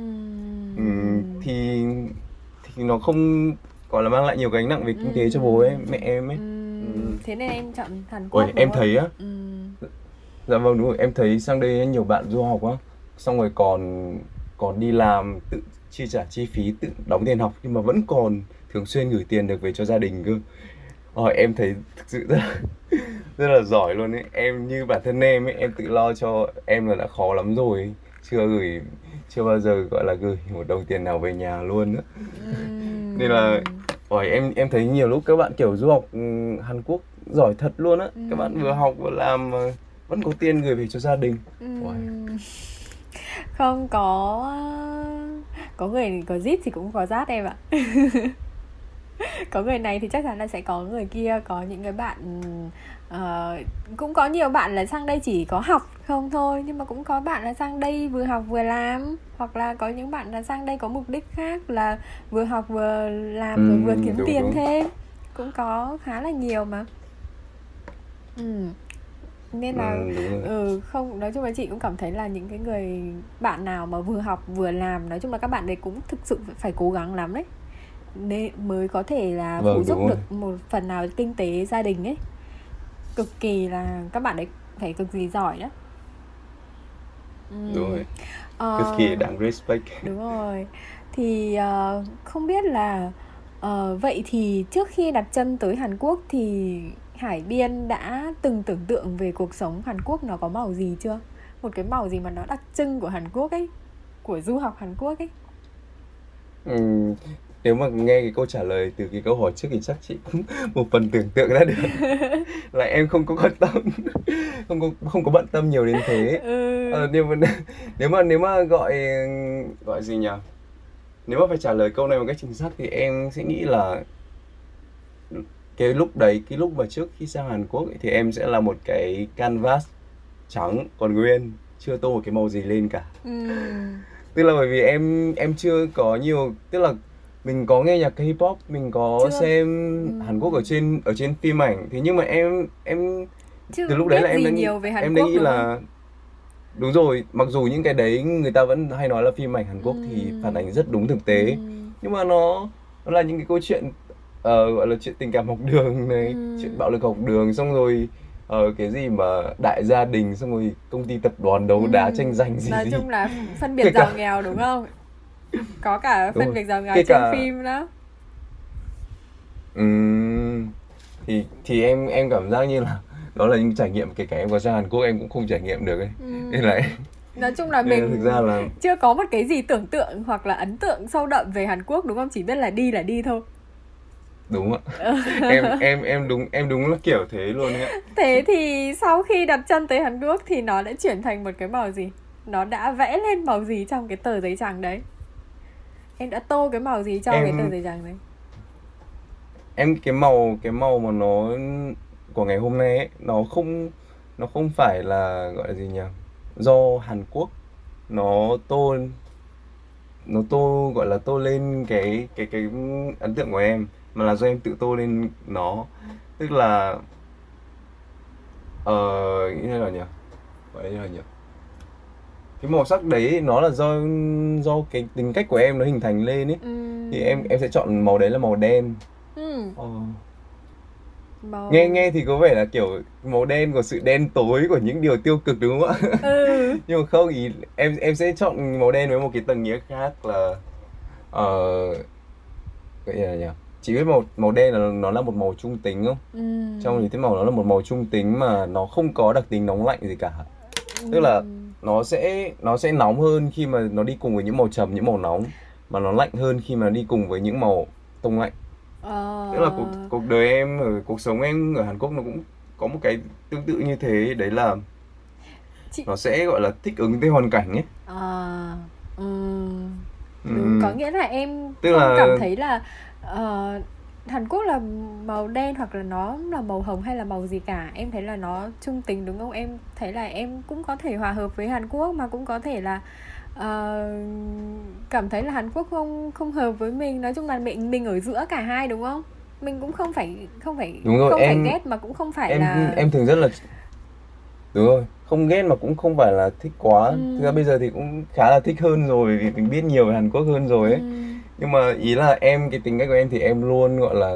Ừ, thì thì nó không gọi là mang lại nhiều gánh nặng về kinh tế ừ. cho bố em mẹ em ấy thế nên em chọn Hàn Quốc Ôi, em không? thấy á ừ. dạ vâng đúng rồi em thấy sang đây nhiều bạn du học á xong rồi còn còn đi làm tự chi trả chi phí tự đóng tiền học nhưng mà vẫn còn thường xuyên gửi tiền được về cho gia đình cơ Rồi em thấy thực sự rất là, rất là giỏi luôn ấy em như bản thân em ấy em tự lo cho em là đã khó lắm rồi chưa gửi chưa bao giờ gọi là gửi một đồng tiền nào về nhà luôn nữa. Nên là Ôi, em em thấy nhiều lúc các bạn kiểu du học ừ, Hàn Quốc giỏi thật luôn á. Uhm. các bạn vừa học vừa làm mà vẫn có tiền gửi về cho gia đình. Uhm không có có người có zip thì cũng có rát em ạ. Có người này thì chắc chắn là sẽ có người kia có những cái bạn uh, cũng có nhiều bạn là sang đây chỉ có học không thôi nhưng mà cũng có bạn là sang đây vừa học vừa làm. Hoặc là có những bạn là sang đây có mục đích khác là vừa học vừa làm ừ, rồi vừa kiếm đúng, tiền đúng. thêm. Cũng có khá là nhiều mà. Ừ. Nên là ừ, ừ, không nói chung là chị cũng cảm thấy là những cái người bạn nào mà vừa học vừa làm nói chung là các bạn đấy cũng thực sự phải cố gắng lắm đấy. Nên mới có thể là vâng, phụ giúp được một phần nào kinh tế gia đình ấy cực kỳ là các bạn đấy phải cực kỳ giỏi đó ừ. đúng rồi ờ, cực kỳ đáng respect đúng rồi thì uh, không biết là uh, vậy thì trước khi đặt chân tới Hàn Quốc thì Hải Biên đã từng tưởng tượng về cuộc sống Hàn Quốc nó có màu gì chưa? Một cái màu gì mà nó đặc trưng của Hàn Quốc ấy, của du học Hàn Quốc ấy. Ừ, nếu mà nghe cái câu trả lời từ cái câu hỏi trước thì chắc chị cũng một phần tưởng tượng ra được. Là em không có quan tâm. Không có không có bận tâm nhiều đến thế. Ừ. à, nhưng mà nếu mà nếu mà gọi gọi gì nhỉ? Nếu mà phải trả lời câu này một cách chính xác thì em sẽ nghĩ là cái lúc đấy cái lúc mà trước khi sang Hàn Quốc ấy, thì em sẽ là một cái canvas trắng còn nguyên chưa tô một cái màu gì lên cả. Ừ. tức là bởi vì em em chưa có nhiều tức là mình có nghe nhạc hip hop mình có Chưa. xem Ừ. Hàn Quốc ở trên ở trên phim ảnh thế nhưng mà em em Chứ từ lúc đấy là em đã nghĩ nhiều về Hàn em đã Quốc nghĩ đúng là không? đúng rồi mặc dù những cái đấy người ta vẫn hay nói là phim ảnh Hàn Quốc thì Ừ. phản ánh rất đúng thực tế Ừ. nhưng mà nó nó là những cái câu chuyện ờ, gọi là chuyện tình cảm học đường này Ừ. chuyện bạo lực học đường xong rồi ờ, cái gì mà đại gia đình xong rồi công ty tập đoàn đấu đá Ừ. tranh giành gì Nói gì chung là phân biệt giàu nghèo đúng không? Có cả Đúng phân rồi. biệt giàu nghèo trên cả- phim đó. Ừm, thì thì em em cảm giác như là đó là những trải nghiệm kể cả em có sang Hàn Quốc em cũng không trải nghiệm được ấy Ừ. nên là Nói chung là mình thực ra là chưa có một cái gì tưởng tượng hoặc là ấn tượng sâu đậm về Hàn Quốc đúng không? Chỉ biết là đi là đi thôi. đúng ạ em em em đúng em đúng là kiểu thế luôn ấy Thế thì sau khi đặt chân tới Hàn Quốc thì nó đã chuyển thành một cái màu gì? Nó đã vẽ lên màu gì trong cái tờ giấy trắng đấy? Em đã tô cái màu gì cái Em- tờ giấy trắng đấy? em cái màu cái màu mà nó của ngày hôm nay ấy, nó không nó không phải là gọi là gì nhỉ? Do Hàn Quốc nó tô nó tô gọi là tô lên cái cái cái ấn tượng của em mà là do em tự tô lên nó. Tức là ờ như thế nào nhỉ? Gọi là như nào nhỉ cái màu sắc đấy nó là do do cái tính cách của em nó hình thành lên ấy Ừm. thì em em sẽ chọn màu đấy là màu đen Ừm, Ờ. màu... nghe nghe thì có vẻ là kiểu màu đen của sự đen tối của những điều tiêu cực đúng không ạ Ừ. nhưng mà không ý em em sẽ chọn màu đen với một cái tầng nghĩa khác là ờ gọi là nhỉ chỉ biết màu màu đen là nó là một màu trung tính không Ừm. trong lý thuyết màu nó là một màu trung tính mà nó không có đặc tính nóng lạnh gì cả tức là. Nó sẽ nó sẽ nóng hơn khi mà nó đi cùng với những màu trầm những màu nóng mà nó lạnh hơn khi mà nó đi cùng với những màu tông lạnh Ờ... tức là cuộc cuộc đời em ở cuộc sống em ở Hàn Quốc nó cũng có một cái tương tự như thế đấy là Chị- nó sẽ gọi là thích ứng với hoàn cảnh ấy À, đúng. Ừm. Có nghĩa là em Tức là- cảm thấy là ờ, Hàn Quốc là màu đen hoặc là nó là màu hồng hay là màu gì cả Em thấy là nó trung tính đúng không? Em thấy là em cũng có thể hòa hợp với Hàn Quốc mà cũng có thể là ờ, cảm thấy là Hàn Quốc không không hợp với mình Nói chung là mình mình ở giữa cả hai đúng không? Mình cũng không phải không phải Đúng rồi, không em- phải ghét mà cũng không phải em là em thường rất là đúng rồi không ghét mà cũng không phải là thích quá Ừ. thực ra bây giờ thì cũng khá là thích hơn rồi vì mình biết nhiều về Hàn Quốc hơn rồi ấy Ừm, nhưng mà ý là em cái tính cách của em thì em luôn gọi là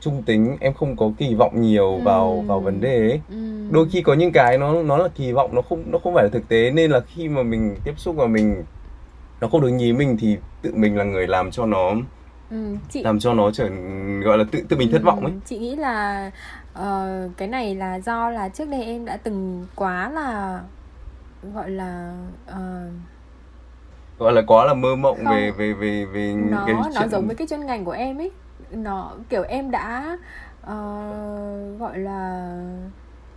trung tính em không có kỳ vọng nhiều vào Ừm. vào vấn đề ấy ừm. đôi khi có những cái nó nó là kỳ vọng nó không nó không phải là thực tế nên là khi mà mình tiếp xúc và mình nó không được như ý mình thì tự mình là người làm cho nó Ừm, chị làm cho nó trở gọi là tự tự mình thất vọng ấy chị nghĩ là ờ, cái này là do là trước đây em đã từng quá là gọi là ờ, gọi là quá là mơ mộng Không. về về về về nó cái nó chuyện giống với cái chuyên ngành của em ấy. Nó kiểu em đã ờ, gọi là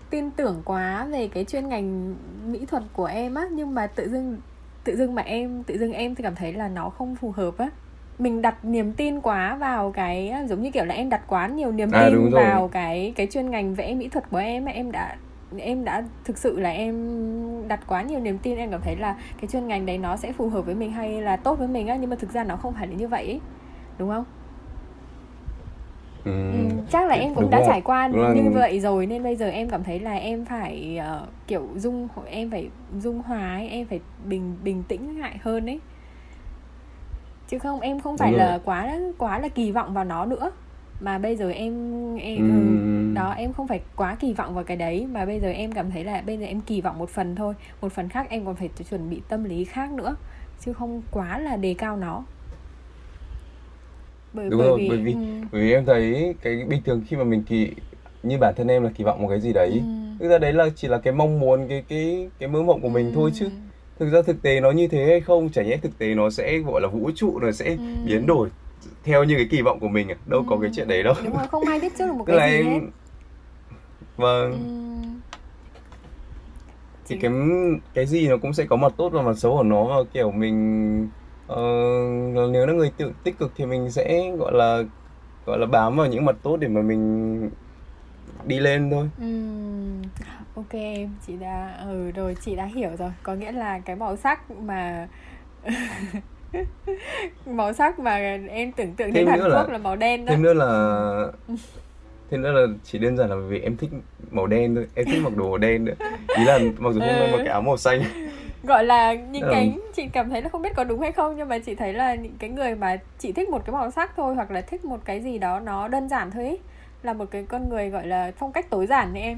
tin tưởng quá về cái chuyên ngành mỹ thuật của em á. Nhưng mà tự dưng tự dưng mà em tự dưng em thì cảm thấy là nó không phù hợp á. Mình đặt niềm tin quá vào cái giống như kiểu là em đặt quá nhiều niềm À, tin vào cái cái chuyên ngành vẽ mỹ thuật của em á. Em đã em đã thực sự là em đặt quá nhiều niềm tin em cảm thấy là cái chuyên ngành đấy nó sẽ phù hợp với mình hay là tốt với mình á nhưng mà thực ra nó không phải là như vậy ấy. đúng không ừ. ừ, chắc là em cũng Đúng đã là- trải qua đúng như vậy rồi nên bây giờ em cảm thấy là em phải ờ, kiểu dung em phải dung hòa ấy, em phải bình bình tĩnh lại hơn ấy chứ không em không phải Đúng là rồi. quá quá là kỳ vọng vào nó nữa mà bây giờ em em ừ, đó em không phải quá kỳ vọng vào cái đấy. Mà bây giờ em cảm thấy là bây giờ em kỳ vọng một phần thôi. Một phần khác em còn phải chuẩn bị tâm lý khác nữa. Chứ không quá là đề cao nó. Bởi, đúng bởi rồi vì, bởi vì ừ, bởi vì em thấy cái bình thường khi mà mình kỳ như bản thân em là kỳ vọng một cái gì đấy. Ừ, thực ra đấy là chỉ là cái mong muốn cái cái cái mơ mộng của mình thôi chứ. Ừ, thực ra thực tế nó như thế hay không chả nhẽ thực tế nó sẽ gọi là vũ trụ nó sẽ Ừ. biến đổi theo như cái kỳ vọng của mình à đâu có Ừ. cái chuyện đấy đâu. Đúng rồi không ai biết trước được một tức là cái gì hết. Vâng. Ừ. thì cái cái gì nó cũng sẽ có mặt tốt và mặt xấu của nó và kiểu mình ờ, nếu là người tự tích cực thì mình sẽ gọi là gọi là bám vào những mặt tốt để mà mình đi lên thôi. Ừm, ok chị đã ừ rồi chị đã hiểu rồi. Có nghĩa là cái màu sắc mà màu sắc mà em tưởng tượng đến Hàn Quốc là, là màu đen đó thêm nữa là thêm nữa là chỉ đơn giản là vì em thích màu đen thôi em thích mặc đồ màu đen nữa ý là mặc dù không ừ. mặc cái áo màu xanh gọi là những ừ. cái chị cảm thấy là không biết có đúng hay không nhưng mà chị thấy là những cái người mà chỉ thích một cái màu sắc thôi hoặc là thích một cái gì đó nó đơn giản thôi ấy, là một cái con người gọi là phong cách tối giản như em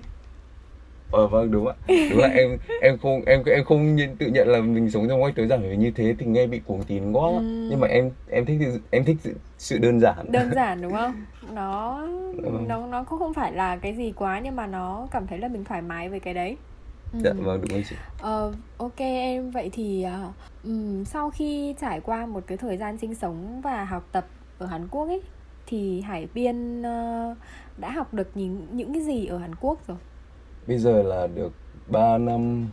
ờ vâng đúng ạ. Đúng là em em không em em không nhận, tự nhận là mình sống trong cách tối giản như thế thì nghe bị cuồng tín quá. Ừ. nhưng mà em em thích em thích sự, đơn giản. Đơn giản đúng không? Nó vâng. nó nó cũng không phải là cái gì quá nhưng mà nó cảm thấy là mình thoải mái với cái đấy. Ừ. dạ vâng đúng rồi chị. Ờ, ok em. Vậy thì uh, um, sau khi trải qua một cái thời gian sinh sống và học tập ở Hàn Quốc ấy thì Hải Biên uh, đã học được những những cái gì ở Hàn Quốc rồi bây giờ là được 3 năm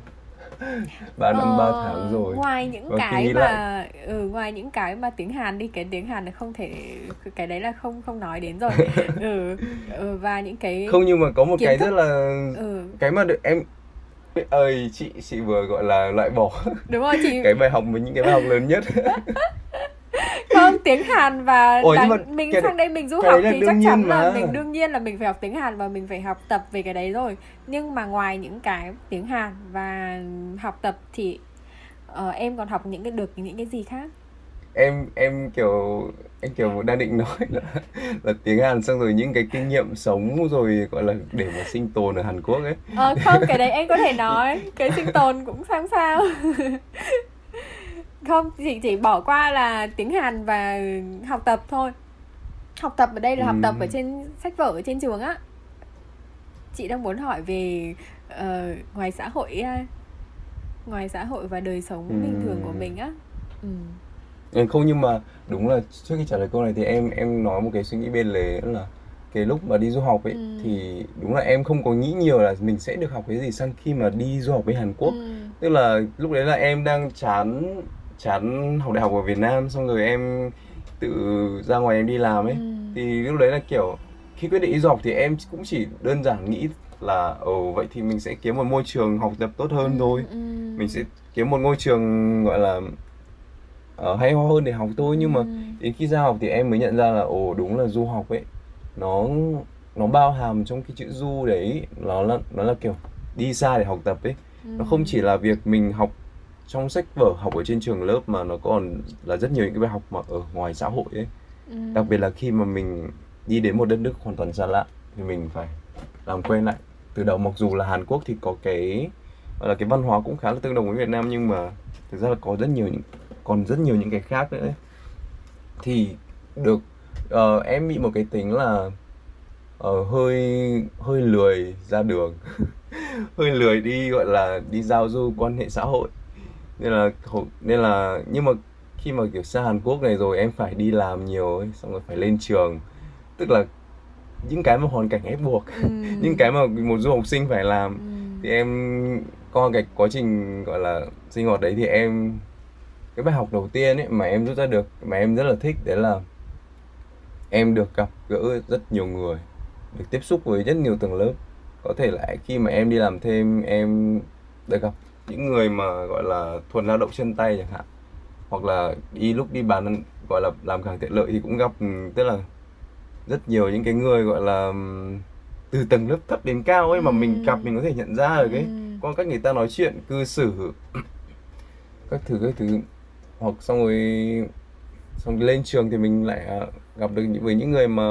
ba năm ba ờ, tháng rồi. ngoài những và cái mà lại... ừ, ngoài những cái mà tiếng Hàn đi cái tiếng Hàn là không thể cái đấy là không không nói đến rồi. Ừ, ừ và những cái không nhưng mà có một cái thức... rất là ừ. cái mà được em ơi chị chị vừa gọi là loại bỏ đúng rồi chị cái bài học với những cái bài học lớn nhất không tiếng Hàn và Ủa, mà mình cái sang đây mình du học thì chắc chắn mà. là mình đương nhiên là mình phải học tiếng Hàn và mình phải học tập về cái đấy rồi nhưng mà ngoài những cái tiếng Hàn và học tập thì uh, em còn học những cái được những cái gì khác em em kiểu em kiểu đang định nói là, là tiếng Hàn xong rồi những cái kinh nghiệm sống rồi gọi là để mà sinh tồn ở Hàn Quốc ấy. Ờ không, cái đấy em có thể nói, cái sinh tồn cũng sao sao. không chị chỉ bỏ qua là tiếng Hàn và học tập thôi học tập ở đây là học tập ở trên sách vở ở trên trường á chị đang muốn hỏi về uh, ngoài xã hội uh, ngoài xã hội và đời sống ừ. bình thường của mình á ừ. không nhưng mà đúng là trước khi trả lời câu này thì em em nói một cái suy nghĩ bên lề là cái lúc mà đi du học ấy ừ. thì đúng là em không có nghĩ nhiều là mình sẽ được học cái gì sang khi mà đi du học với Hàn Quốc ừ. tức là lúc đấy là em đang chán chán học đại học ở Việt Nam xong rồi em tự ra ngoài em đi làm ấy ừ. thì lúc đấy là kiểu khi quyết định đi du học thì em cũng chỉ đơn giản nghĩ là ồ vậy thì mình sẽ kiếm một môi trường học tập tốt hơn ừ, thôi ừ. mình sẽ kiếm một ngôi trường gọi là uh, hay ho hơn để học thôi nhưng ừ. mà đến khi ra học thì em mới nhận ra là ồ đúng là du học ấy nó nó bao hàm trong cái chữ du đấy nó là nó là kiểu đi xa để học tập ấy ừ. nó không chỉ là việc mình học trong sách vở học ở trên trường lớp mà nó còn là rất nhiều những cái bài học mà ở ngoài xã hội ấy ừ. đặc biệt là khi mà mình đi đến một đất nước hoàn toàn xa lạ thì mình phải làm quen lại từ đầu mặc dù là Hàn Quốc thì có cái gọi là cái văn hóa cũng khá là tương đồng với Việt Nam nhưng mà thực ra là có rất nhiều những còn rất nhiều những cái khác nữa ấy. thì được uh, em bị một cái tính là uh, hơi hơi lười ra đường hơi lười đi gọi là đi giao du quan hệ xã hội nên là nên là nhưng mà khi mà kiểu sang Hàn Quốc này rồi em phải đi làm nhiều ấy, xong rồi phải lên trường tức là những cái mà hoàn cảnh ép buộc ừ. những cái mà một du học sinh phải làm ừ. thì em qua cái quá trình gọi là sinh hoạt đấy thì em cái bài học đầu tiên ấy mà em rút ra được mà em rất là thích đấy là em được gặp gỡ rất nhiều người được tiếp xúc với rất nhiều tầng lớp có thể là khi mà em đi làm thêm em được gặp những người mà gọi là thuần lao động chân tay chẳng hạn hoặc là đi lúc đi bán gọi là làm hàng tiện lợi thì cũng gặp ừ, tức là rất nhiều những cái người gọi là từ tầng lớp thấp đến cao ấy mà mình gặp mình có thể nhận ra được ấy. Qua cách người ta nói chuyện cư xử các thứ các thứ. Hoặc xong rồi xong lên trường thì mình lại à, gặp được những với những người mà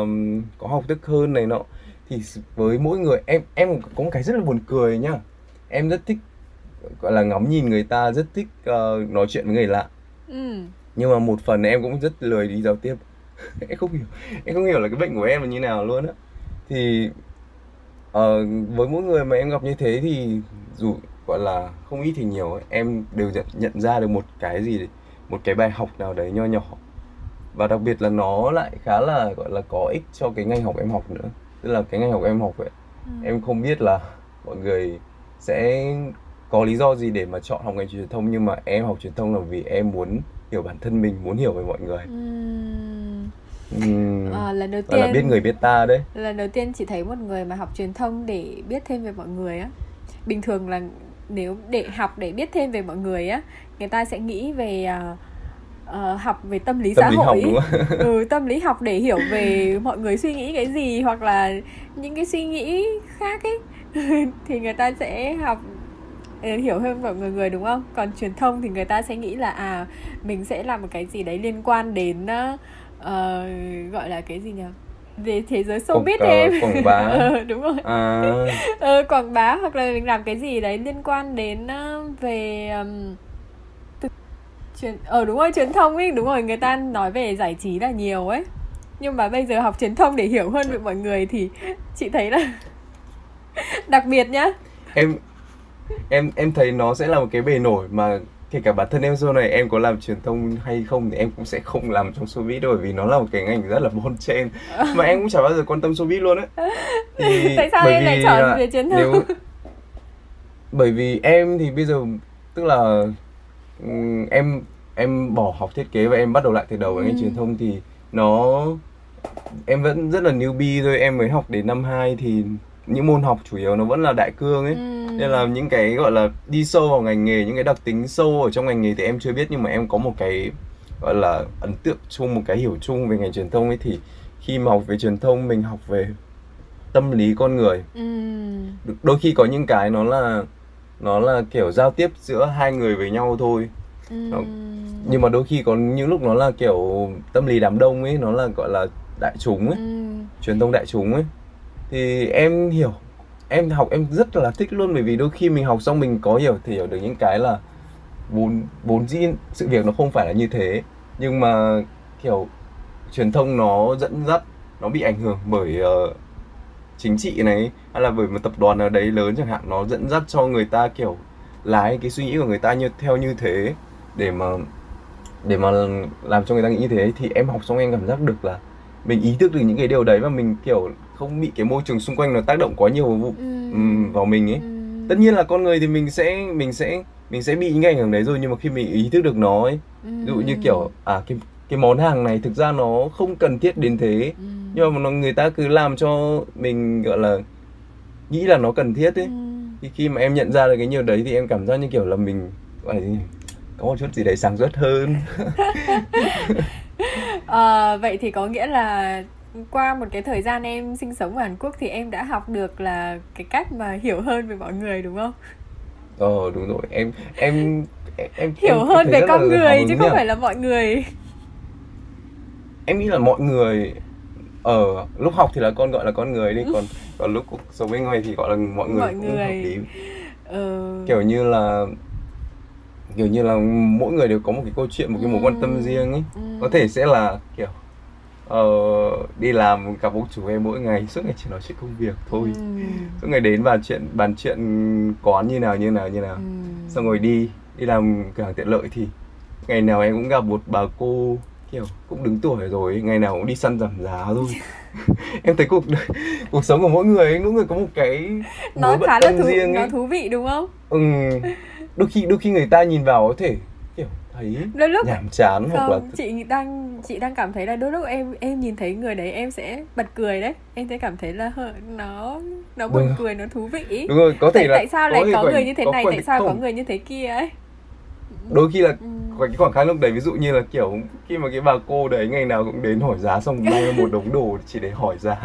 có học thức hơn này nọ. Thì với mỗi người em em có một cái rất là buồn cười nhá em rất thích gọi là ngắm nhìn người ta rất thích uh, nói chuyện với người lạ. Ừ. nhưng mà một phần em cũng rất lười đi giao tiếp. Em không hiểu em không hiểu là cái bệnh của em là như nào luôn á. Thì uh, với mỗi người mà em gặp như thế thì dù gọi là không ít thì nhiều ấy, em đều nhận, nhận ra được một cái gì đấy, một cái bài học nào đấy nho nhỏ. Và đặc biệt là nó lại khá là gọi là có ích cho cái ngành học em học nữa. Tức là cái ngành học em học ấy ừ. em không biết là mọi người sẽ có lý do gì để mà chọn học ngành truyền thông nhưng mà em học truyền thông là vì em muốn hiểu bản thân mình muốn hiểu về mọi người? Uhm. Uhm. À, lần đầu tiên là biết người biết ta đấy. lần đầu tiên chỉ thấy một người mà học truyền thông để biết thêm về mọi người á. Bình thường là nếu để học để biết thêm về mọi người á người ta sẽ nghĩ về uh, uh, học về tâm lý tâm xã lý hội học ừ, tâm lý học để hiểu về mọi người suy nghĩ cái gì hoặc là những cái suy nghĩ khác ấy. Thì người ta sẽ học ờ, hiểu hơn mọi người đúng không? Còn truyền thông thì người ta sẽ nghĩ là à mình sẽ làm một cái gì đấy liên quan đến uh, gọi là cái gì nhỉ? Về thế giới showbiz Quảng- em. quảng bá. ờ, đúng rồi. À, ờ, quảng bá hoặc là mình làm cái gì đấy liên quan đến ờ, về um, truyền ờ đúng rồi truyền thông ấy. Đúng rồi người ta nói về giải trí là nhiều ấy. Nhưng mà bây giờ học truyền thông để hiểu hơn về mọi người thì chị thấy là đặc biệt nhá. Em em em thấy nó sẽ là một cái bề nổi mà kể cả bản thân em sau này em có làm truyền thông hay không thì em cũng sẽ không làm trong showbiz đâu bởi vì nó là một cái ngành rất là bon chen. Mà em cũng chả bao giờ quan tâm showbiz luôn á. Thì tại sao em lại chọn về truyền thông? nếu bởi vì em thì bây giờ tức là ừm, em em bỏ học thiết kế và em bắt đầu lại từ đầu với ngành Ừ. truyền thông thì nó em vẫn rất là newbie thôi. Em mới học đến năm 2 thì những môn học chủ yếu nó vẫn là đại cương ấy Ừm. nên là những cái gọi là đi sâu vào ngành nghề những cái đặc tính sâu ở trong ngành nghề thì em chưa biết nhưng mà em có một cái gọi là ấn tượng chung một cái hiểu chung về ngành truyền thông ấy thì khi mà học về truyền thông mình học về tâm lý con người. Được- đôi khi có những cái nó là nó là kiểu giao tiếp giữa hai người với nhau thôi Ừm. nhưng mà đôi khi có những lúc nó là kiểu tâm lý đám đông ấy nó là gọi là đại chúng ấy Ừm. truyền thông đại chúng ấy thì em hiểu. Em học em rất là thích luôn bởi vì đôi khi mình học xong mình có hiểu thì hiểu được những cái là vốn vốn dĩ sự việc nó không phải là như thế. Nhưng mà kiểu truyền thông nó dẫn dắt nó bị ảnh hưởng bởi uh, chính trị này hay là bởi một tập đoàn nào đấy lớn chẳng hạn nó dẫn dắt cho người ta kiểu lái cái suy nghĩ của người ta như theo như thế. Để mà để mà làm cho người ta nghĩ như thế thì em học xong em cảm giác được là mình ý thức được những cái điều đấy và mình kiểu không bị cái môi trường xung quanh nó tác động quá nhiều vào, Ừm. ừm, vào mình ấy Ừm. tất nhiên là con người thì mình sẽ mình sẽ mình sẽ bị những cái ảnh hưởng đấy rồi nhưng mà khi mình ý thức được nó ấy ví dụ như kiểu à cái cái món hàng này thực ra nó không cần thiết đến thế Ừm. nhưng mà nó, người ta cứ làm cho mình gọi là nghĩ là nó cần thiết ấy Ừm. thì khi mà em nhận ra được cái nhiều đấy thì em cảm giác như kiểu là mình gọi là gì có một chút gì đấy sáng suốt hơn Ờ, vậy thì có nghĩa là qua một cái thời gian em sinh sống ở Hàn Quốc thì em đã học được là cái cách mà hiểu hơn về mọi người đúng không? ờ đúng rồi em em em, em Hiểu em hơn về con người chứ không nhỉ. phải là mọi người. em nghĩ là mọi người ở lúc học thì là con gọi là con người đi còn còn lúc sống bên ngoài thì gọi là mọi người Mọi cũng hợp người. lý Ờ. kiểu như là kiểu như là mỗi người đều có một cái câu chuyện một cái mối quan tâm Ừm. riêng ấy Ừm. có thể sẽ là kiểu ờ, đi làm gặp ông chủ em mỗi ngày suốt ngày chỉ nói chuyện công việc thôi Ừm. suốt ngày đến bàn chuyện bàn chuyện quán như nào như nào như nào xong rồi đi đi làm cửa hàng tiện lợi thì ngày nào em cũng gặp một bà cô kiểu cũng đứng tuổi rồi ngày nào cũng đi săn giảm giá thôi em thấy cuộc cuộc sống của mỗi người mỗi người có một cái Nó khá là thú, riêng nó ấy thú vị đúng không? ừ, đôi khi đôi khi người ta nhìn vào có thể kiểu thấy Đôi lúc nhàm chán hoặc là không, chị đang chị đang cảm thấy là đôi lúc em em nhìn thấy người đấy em sẽ bật cười đấy. Em sẽ cảm thấy là nó nó buồn Đúng. cười, nó thú vị. đúng rồi có thể tại, là tại sao lại có khoảnh- người như thế có này, tại sao có không, người như thế kia ấy? Đôi khi là Ừm. có cái khoảng khắc lúc đấy ví dụ như là kiểu khi mà cái bà cô đấy ngày nào cũng đến hỏi giá xong mang một đống đồ chỉ để hỏi giá.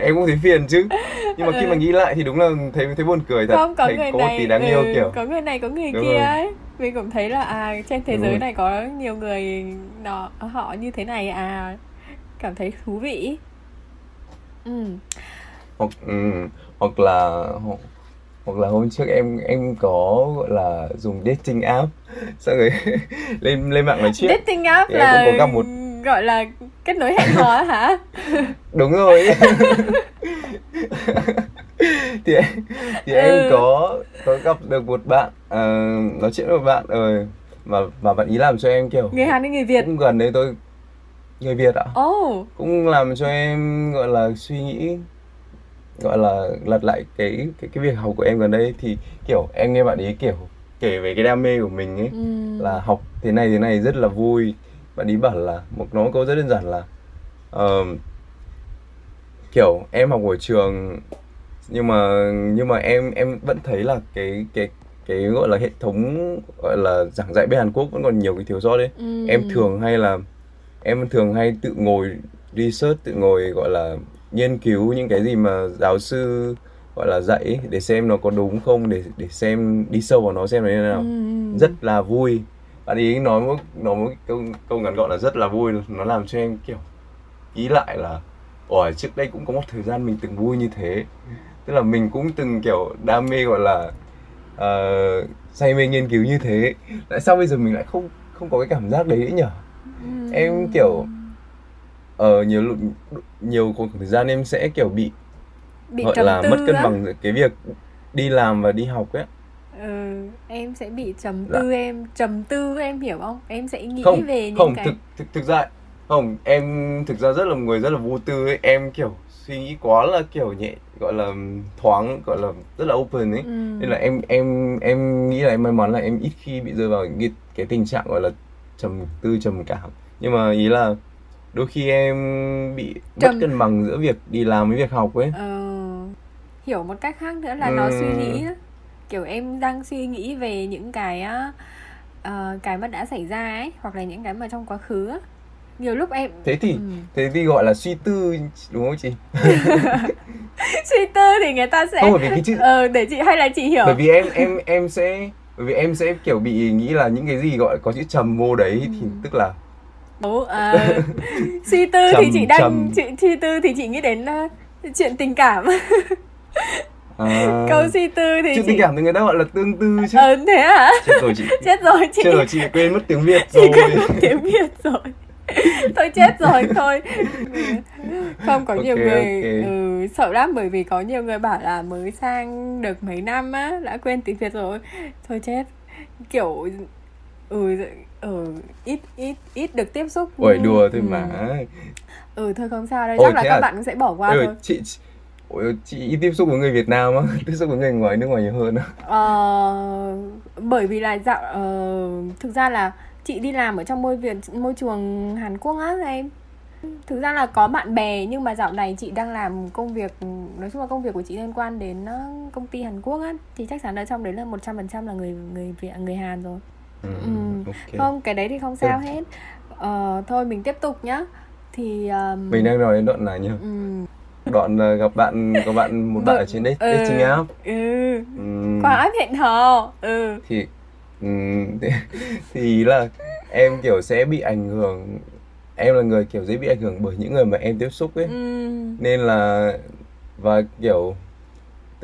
Em cũng thấy phiền chứ. Nhưng mà khi mà nghĩ lại thì đúng là thấy thấy buồn cười thật. Không có thấy người có một này tí đáng yêu ừ, kiểu. có người này có người Đúng kia rồi. ấy. Mình cũng thấy là à trên thế Đúng giới rồi. này có nhiều người nó họ như thế này à. Cảm thấy thú vị. Ừ. Hoặc ừ, hoặc là hoặc, là hôm trước em em có gọi là dùng dating app. Xong rồi lên lên mạng nói chuyện. Dating app Thì em là cũng có gặp một- gọi là kết nối hẹn hò hả? Đúng rồi. Thì em, thì em Ừ. có có gặp được một bạn ờ, nói chuyện với một bạn rồi mà mà bạn ý làm cho em kiểu người hàn hay người việt? cũng gần đấy tôi người Việt ạ. Oh cũng làm cho em gọi là suy nghĩ gọi là lật lại cái cái cái việc học của em gần đây thì kiểu em nghe bạn ấy kiểu kể về cái đam mê của mình ấy ừ. là học thế này thế này rất là vui bạn ấy bảo là một nó câu rất đơn giản là ờm, kiểu em học ở trường nhưng mà nhưng mà em em vẫn thấy là cái cái cái gọi là hệ thống gọi là giảng dạy bên Hàn Quốc vẫn còn nhiều cái thiếu sót đấy ừ. em thường hay là em thường hay tự ngồi research tự ngồi gọi là nghiên cứu những cái gì mà giáo sư gọi là dạy để xem nó có đúng không để để xem đi sâu vào nó xem nó như thế nào. Ừ. rất là vui. Bạn ý nói một nói một câu câu ngắn gọn là rất là vui. Nó làm cho em kiểu ý lại là ủa trước đây cũng có một thời gian mình từng vui như thế. Tức là mình cũng từng kiểu đam mê gọi là uh, say mê nghiên cứu như thế. Tại sao bây giờ mình lại không không có cái cảm giác đấy nhở? Ừ. em kiểu ở uh, nhiều nhiều khoảng thời gian em sẽ kiểu bị, bị gọi là mất cân á. bằng cái việc đi làm và đi học ấy ừ, em sẽ bị trầm dạ. tư em trầm tư em hiểu không em sẽ nghĩ không, về những không, cái thực, thực thực ra không em thực ra rất là người rất là vô tư ấy em kiểu suy nghĩ quá là kiểu nhẹ gọi là thoáng gọi là rất là open ấy ừ. nên là em em em nghĩ là em may mắn là em ít khi bị rơi vào cái, cái tình trạng gọi là trầm tư trầm cảm nhưng mà ý là đôi khi em bị trầm... mất cân bằng giữa việc đi làm với việc học ấy ừ. hiểu một cách khác nữa là ừ. nó suy nghĩ kiểu em đang suy nghĩ về những cái uh, cái mà đã xảy ra ấy hoặc là những cái mà trong quá khứ nhiều lúc em thế thì ừ. thế thì gọi là suy tư đúng không chị suy tư thì người ta sẽ không bởi vì cái chữ ờ để chị hay là chị hiểu bởi vì em em em sẽ bởi vì em sẽ kiểu bị nghĩ là những cái gì gọi có chữ trầm vô đấy ừ. thì tức là Ồ, à, suy tư trầm, thì chị đang chị suy tư thì chị nghĩ đến uh, chuyện tình cảm. À, câu suy tư thì chuyện chị... tình cảm thì người ta gọi là tương tư chứ. Ờ thế hả? Chết rồi chị. Chết rồi chị. Chết rồi chị quên mất tiếng việt rồi chị quên mất tiếng việt rồi. Tôi chết rồi thôi. Không có okay, nhiều người okay. ừ, sợ lắm bởi vì có nhiều người bảo là mới sang được mấy năm á đã quên tiếng việt rồi. Thôi chết. Kiểu ừ ừ ít ít ít được tiếp xúc. Ôi đùa thôi ừ. mà. Ừ. Thôi không sao đâu chắc là các à? bạn cũng sẽ bỏ qua Ôi, thôi. chị Ôi, chị ít tiếp xúc với người Việt Nam á, tiếp xúc với người ngoài nước ngoài nhiều hơn á. Ờ, bởi vì là dạo uh, thực ra là chị đi làm ở trong môi viện môi trường Hàn Quốc á em. Thực ra là có bạn bè nhưng mà dạo này chị đang làm công việc nói chung là công việc của chị liên quan đến uh, công ty Hàn Quốc á. Thì chắc chắn ở trong đấy là một trăm phần trăm là người người Việt người Hàn rồi ừ, ừ. Okay. không cái đấy thì không sao hết ờ, thôi mình tiếp tục nhá thì um... mình đang nói đến đoạn này nhá ừ đoạn uh, gặp bạn có bạn một bạn ở trên đấy ừ. dating app ừ. ừ. qua app hẹn hò ừ thì thì, thì là em kiểu sẽ bị ảnh hưởng em là người kiểu dễ bị ảnh hưởng bởi những người mà em tiếp xúc ấy ừ. nên là và kiểu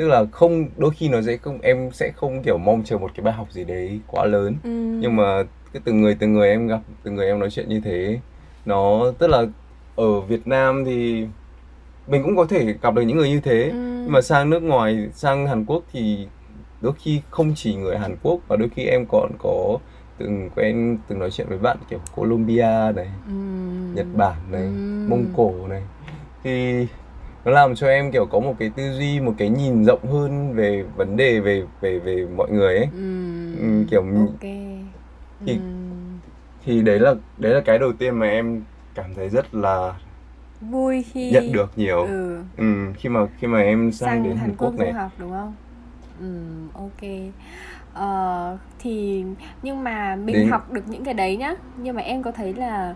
tức là không đôi khi nó sẽ không em sẽ không kiểu mong chờ một cái bài học gì đấy quá lớn ừ. nhưng mà cái từng người từng người em gặp từng người em nói chuyện như thế nó tức là ở Việt Nam thì mình cũng có thể gặp được những người như thế ừ. nhưng mà sang nước ngoài sang Hàn Quốc thì đôi khi không chỉ người Hàn Quốc và đôi khi em còn có từng quen từng nói chuyện với bạn kiểu Colombia này ừ. Nhật Bản này ừ. Mông Cổ này thì nó làm cho em kiểu có một cái tư duy một cái nhìn rộng hơn về vấn đề về về về mọi người ấy ừ. Ừ, kiểu okay. thì ừ. thì đấy là đấy là cái đầu tiên mà em cảm thấy rất là vui khi nhận được nhiều ừ. Ừ, khi mà khi mà em sang, sang đến Hàn Quốc, Quốc này học đúng không ừ ok uh, thì nhưng mà mình đến... học được những cái đấy nhá nhưng mà em có thấy là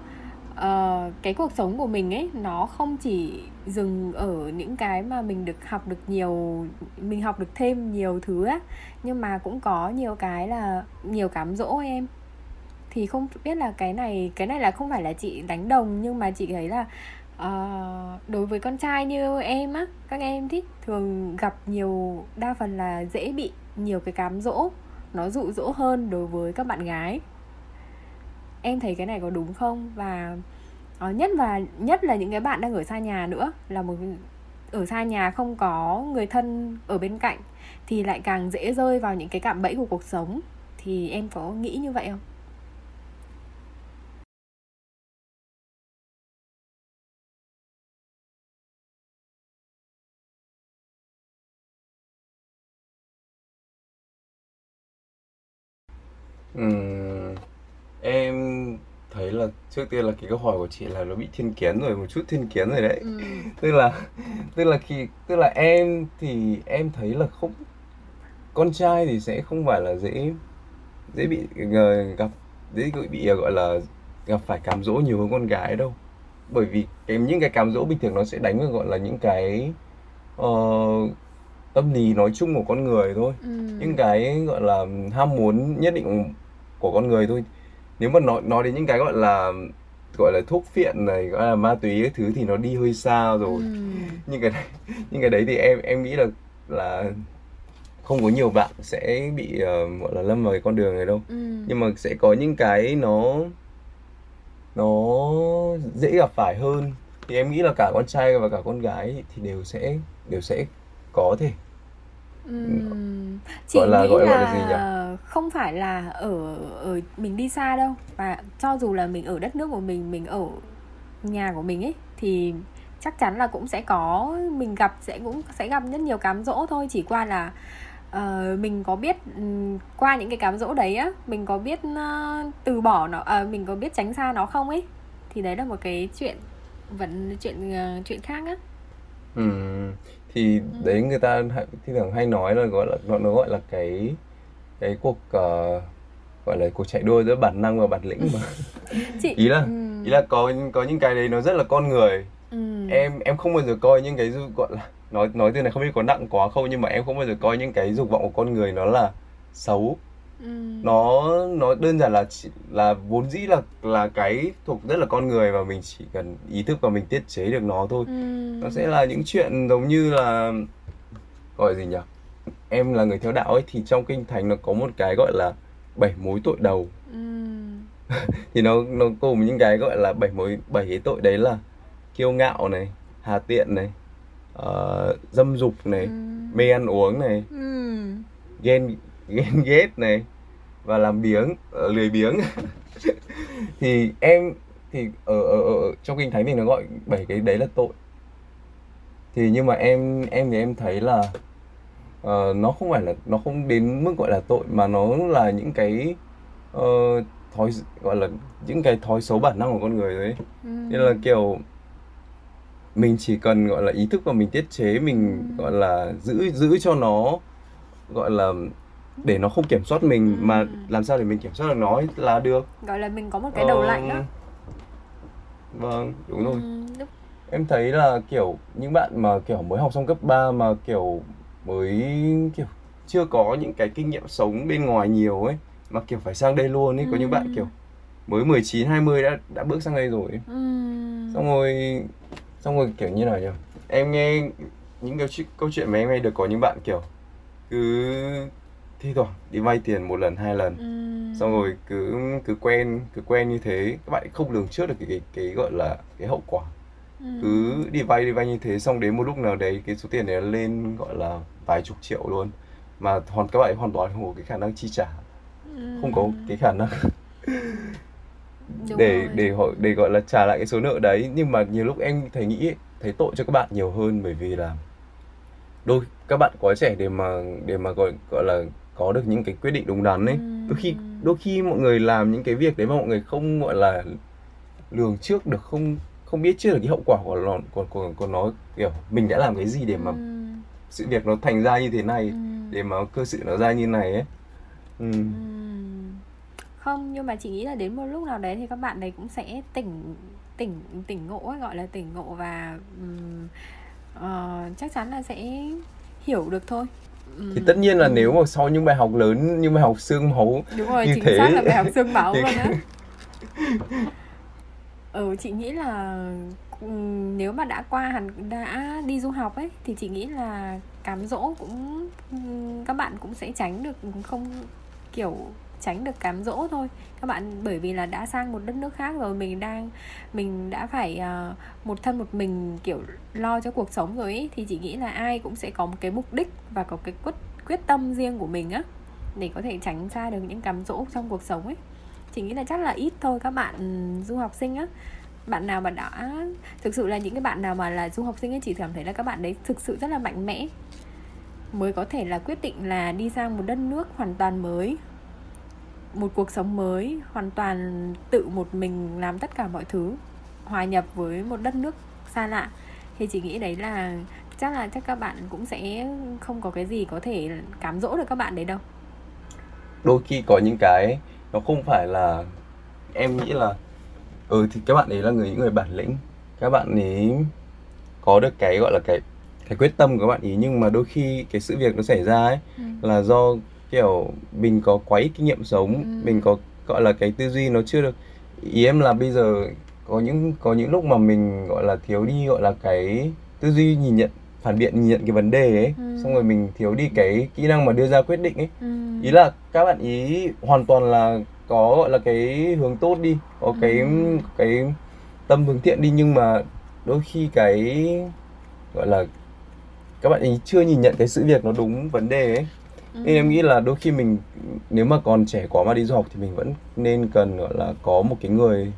uh, cái cuộc sống của mình ấy nó không chỉ dừng ở những cái mà mình được học được nhiều mình học được thêm nhiều thứ á nhưng mà cũng có nhiều cái là nhiều cám dỗ em. Thì không biết là cái này cái này là không phải là chị đánh đồng nhưng mà chị thấy là uh, đối với con trai như em á các em thích thường gặp nhiều đa phần là dễ bị nhiều cái cám dỗ nó dụ dỗ hơn đối với các bạn gái em thấy cái này có đúng không? Và uh, nhất và nhất là những cái bạn đang ở xa nhà nữa là một ở xa nhà không có người thân ở bên cạnh thì lại càng dễ rơi vào những cái cạm bẫy của cuộc sống. Thì em có nghĩ như vậy không? Ừ là trước tiên là cái câu hỏi của chị là nó bị thiên kiến rồi, một chút thiên kiến rồi đấy. Ừm. Tức là tức là khi tức là em thì em thấy là không con trai thì sẽ không phải là dễ dễ bị gặp dễ bị gọi là gặp phải cám dỗ nhiều hơn con gái đâu bởi vì cái những cái cám dỗ bình thường nó sẽ đánh vào gọi là những cái uh, tâm lý nói chung của con người thôi ừ. những cái gọi là ham muốn nhất định của con người thôi nếu mà nói nói đến những cái gọi là gọi là thuốc phiện này gọi là ma túy cái thứ thì nó đi hơi xa rồi ừ. nhưng cái đấy, những cái đấy thì em em nghĩ là là không có nhiều bạn sẽ bị uh, gọi là lâm vào cái con đường này đâu ừ. nhưng mà sẽ có những cái nó nó dễ gặp phải hơn thì em nghĩ là cả con trai và cả con gái thì đều sẽ đều sẽ có thể Uhm, chị gọi là nghĩ gọi, là, gọi là gì nhỉ? Không phải là ở ở mình đi xa đâu. Và cho dù là mình ở đất nước của mình mình ở nhà của mình ấy thì chắc chắn là cũng sẽ có mình gặp sẽ cũng sẽ gặp rất nhiều cám dỗ thôi. Chỉ qua là uh, mình có biết um, qua những cái cám dỗ đấy á mình có biết uh, từ bỏ nó uh, mình có biết tránh xa nó không ấy. Thì đấy là một cái chuyện vẫn chuyện uh, chuyện khác á. Ừ thì ừ. đấy người ta thi thoảng hay nói là gọi là nó gọi là cái cái cuộc uh, gọi là cuộc chạy đua giữa bản năng và bản lĩnh mà Chị... ý là ừ. ý là có có những cái đấy nó rất là con người ừ. em em không bao giờ coi những cái gọi là nói nói từ này không biết có nặng quá không nhưng mà em không bao giờ coi những cái dục vọng của con người nó là xấu ừ. nó nó đơn giản là chỉ, là vốn dĩ là là cái thuộc rất là con người và mình chỉ cần ý thức và mình tiết chế được nó thôi ừ. nó sẽ là những chuyện giống như là gọi gì nhỉ em là người theo đạo ấy thì trong kinh thánh nó có một cái gọi là bảy mối tội đầu ừ. thì nó nó cùng những cái gọi là bảy mối bảy cái tội đấy là kiêu ngạo này hà tiện này uh, dâm dục này ừ. mê ăn uống này ừ. ghen ghen ghét này và làm biếng uh, lười biếng thì em thì ở, ở, ở trong kinh thánh thì nó gọi bảy cái đấy là tội thì nhưng mà em em thì em thấy là uh, nó không phải là nó không đến mức gọi là tội mà nó là những cái uh, thói gọi là những cái thói xấu bản năng của con người đấy ừ. nên là kiểu mình chỉ cần gọi là ý thức và mình tiết chế mình ừ. gọi là giữ giữ cho nó gọi là để nó không kiểm soát mình ừ. mà làm sao để mình kiểm soát được nó là được gọi là mình có một cái đầu ờ... lạnh đó vâng đúng rồi ừ, đúng. em thấy là kiểu những bạn mà kiểu mới học xong cấp 3 mà kiểu mới kiểu chưa có những cái kinh nghiệm sống bên ngoài nhiều ấy mà kiểu phải sang đây luôn ấy ừ. có những bạn kiểu mới 19 20 đã đã bước sang đây rồi Ừ. xong rồi xong rồi kiểu như nào nhỉ em nghe những cái câu chuyện mà em nghe được có những bạn kiểu cứ thi thoảng đi vay tiền một lần hai lần ừ. xong rồi cứ cứ quen cứ quen như thế các bạn không lường trước được cái cái, cái gọi là cái hậu quả ừ. cứ đi vay đi vay như thế xong đến một lúc nào đấy cái số tiền này lên gọi là vài chục triệu luôn mà hoàn các bạn hoàn toàn không có cái khả năng chi trả ừ. không có cái khả năng để rồi. để họ để gọi là trả lại cái số nợ đấy nhưng mà nhiều lúc em thấy nghĩ thấy tội cho các bạn nhiều hơn bởi vì là đôi các bạn quá trẻ để mà để mà gọi gọi là có được những cái quyết định đúng đắn ấy đôi khi đôi khi mọi người làm những cái việc đấy mà mọi người không gọi là lường trước được không không biết trước được cái hậu quả của nó của, của, của nó kiểu mình đã làm cái gì để mà sự việc nó thành ra như thế này để mà cơ sự nó ra như này ấy. Ừ. Không nhưng mà chị nghĩ là đến một lúc nào đấy thì các bạn đấy cũng sẽ tỉnh tỉnh tỉnh ngộ ấy, gọi là tỉnh ngộ và um, uh, chắc chắn là sẽ hiểu được thôi. Thì tất nhiên là nếu mà sau những bài học lớn như bài học xương máu đúng rồi như chính thế xác là bài học xương máu luôn á ừ chị nghĩ là ừ, nếu mà đã qua hẳn đã đi du học ấy thì chị nghĩ là cám dỗ cũng ừ, các bạn cũng sẽ tránh được không kiểu tránh được cám dỗ thôi. Các bạn bởi vì là đã sang một đất nước khác rồi mình đang mình đã phải uh, một thân một mình kiểu lo cho cuộc sống rồi ấy, thì chị nghĩ là ai cũng sẽ có một cái mục đích và có cái quyết quyết tâm riêng của mình á để có thể tránh xa được những cám dỗ trong cuộc sống ấy chị nghĩ là chắc là ít thôi, các bạn ừ, du học sinh á. Bạn nào mà đã, thực sự là những cái bạn nào mà là du học sinh ấy, chị cảm thấy là các bạn đấy thực sự rất là mạnh mẽ. Mới có thể là quyết định là đi sang một đất nước hoàn toàn mới, một cuộc sống mới, hoàn toàn tự một mình làm tất cả mọi thứ, hòa nhập với một đất nước xa lạ. Thì chị nghĩ đấy là, chắc là chắc các bạn cũng sẽ không có cái gì có thể cám dỗ được các bạn đấy đâu. Đôi khi có những cái nó không phải là em nghĩ là ừ thì các bạn ấy là người những người bản lĩnh các bạn ấy có được cái gọi là cái cái quyết tâm của các bạn ý nhưng mà đôi khi cái sự việc nó xảy ra ấy ừ. là do kiểu mình có quấy kinh nghiệm sống ừ. mình có gọi là cái tư duy nó chưa được ý em là bây giờ có những có những lúc mà mình gọi là thiếu đi gọi là cái tư duy nhìn nhận phản biện nhìn nhận cái vấn đề ấy ừ. xong rồi mình thiếu đi cái kỹ năng mà đưa ra quyết định ấy ừ. ý là các bạn ý hoàn toàn là có gọi là cái hướng tốt đi có cái ừ. cái tâm hướng thiện đi nhưng mà đôi khi cái gọi là các bạn ấy chưa nhìn nhận cái sự việc nó đúng vấn đề ấy ừ. nên em nghĩ là đôi khi mình nếu mà còn trẻ quá mà đi du học thì mình vẫn nên cần gọi là có một cái người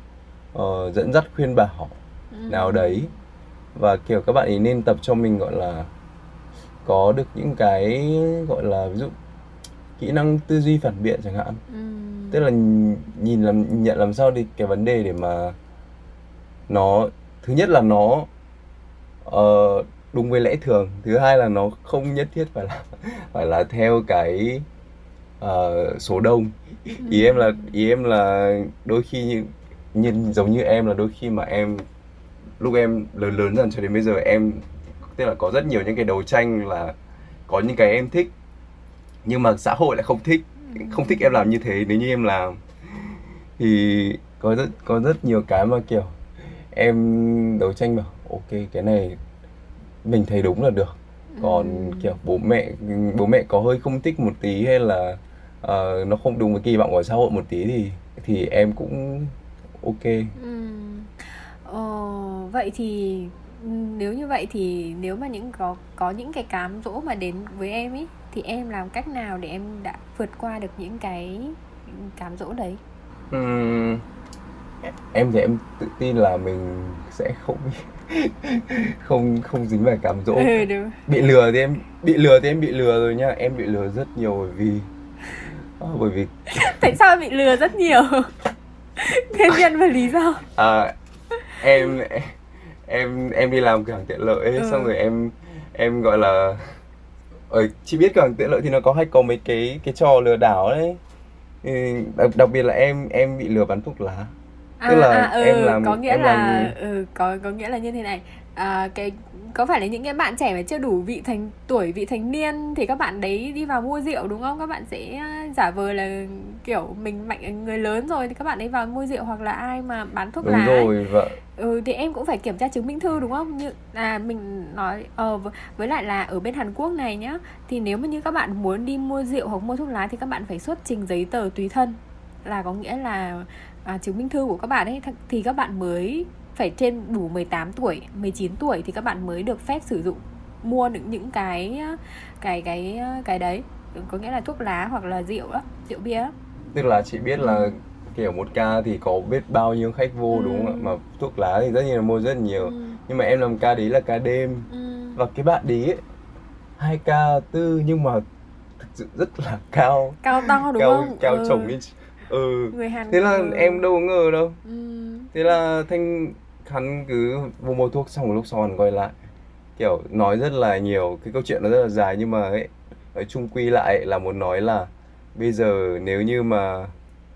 uh, dẫn dắt khuyên bảo ừ. nào đấy và kiểu các bạn ấy nên tập cho mình gọi là có được những cái gọi là ví dụ kỹ năng tư duy phản biện chẳng hạn. Ừ. tức là nhìn làm nhận làm sao đi cái vấn đề để mà nó thứ nhất là nó uh, đúng với lẽ thường thứ hai là nó không nhất thiết phải là phải là theo cái uh, số đông. Ý em là ý em là đôi khi như, như giống như em là đôi khi mà em lúc em lớn lớn dần cho đến bây giờ em tức là có rất nhiều những cái đấu tranh là có những cái em thích nhưng mà xã hội lại không thích không thích em làm như thế nếu như em làm thì có rất có rất nhiều cái mà kiểu em đấu tranh bảo ok cái này mình thấy đúng là được còn ừ. kiểu bố mẹ bố mẹ có hơi không thích một tí hay là uh, nó không đúng với kỳ vọng của xã hội một tí thì thì em cũng ok ừ. Ờ, vậy thì nếu như vậy thì nếu mà những có có những cái cám dỗ mà đến với em ấy thì em làm cách nào để em đã vượt qua được những cái cám dỗ đấy? Uhm, em thì em tự tin là mình sẽ không không không dính phải cám dỗ. Ừ, đúng. bị lừa thì em bị lừa thì em bị lừa rồi nha em bị lừa rất nhiều bởi vì à, bởi vì tại sao bị lừa rất nhiều? Nguyên nhân và lý do. À, em em em đi làm cửa hàng tiện lợi ấy, ừ. xong rồi em em gọi là ở chỉ biết cửa hàng tiện lợi thì nó có hay có mấy cái cái trò lừa đảo đấy. Đặc, đặc biệt là em em bị lừa bán thuốc lá. À, tức là à, ừ, em làm có nghĩa em là làm... ừ, có có nghĩa là như thế này. À, cái có phải là những cái bạn trẻ mà chưa đủ vị thành tuổi vị thành niên thì các bạn đấy đi vào mua rượu đúng không? Các bạn sẽ giả vờ là kiểu mình mạnh người lớn rồi thì các bạn ấy vào mua rượu hoặc là ai mà bán thuốc đúng lá rồi vợ ừ thì em cũng phải kiểm tra chứng minh thư đúng không? Như là mình nói ờ với lại là ở bên Hàn Quốc này nhá thì nếu mà như các bạn muốn đi mua rượu hoặc mua thuốc lá thì các bạn phải xuất trình giấy tờ tùy thân là có nghĩa là à, chứng minh thư của các bạn ấy. Thì các bạn mới phải trên đủ 18 tuổi, 19 tuổi thì các bạn mới được phép sử dụng mua những những cái cái cái cái đấy có nghĩa là thuốc lá hoặc là rượu đó, rượu bia đó. Tức là chị biết là ừ. kiểu một ca thì có biết bao nhiêu khách vô ừ. đúng không ạ? Mà thuốc lá thì rất nhiều mua rất nhiều. Ừ. Nhưng mà em làm ca đấy là ca đêm. Ừ. Và cái bạn đấy hai ca tư nhưng mà thực sự rất là cao. Cao to đúng cao, không? Cao ừ. chồng lên ừ người Hàn thế là ừ. em đâu ngờ đâu ừ. thế là thanh hắn cứ mua mua thuốc xong một lúc sau còn quay lại. Kiểu nói rất là nhiều cái câu chuyện nó rất là dài nhưng mà ấy nói chung quy lại là muốn nói là bây giờ nếu như mà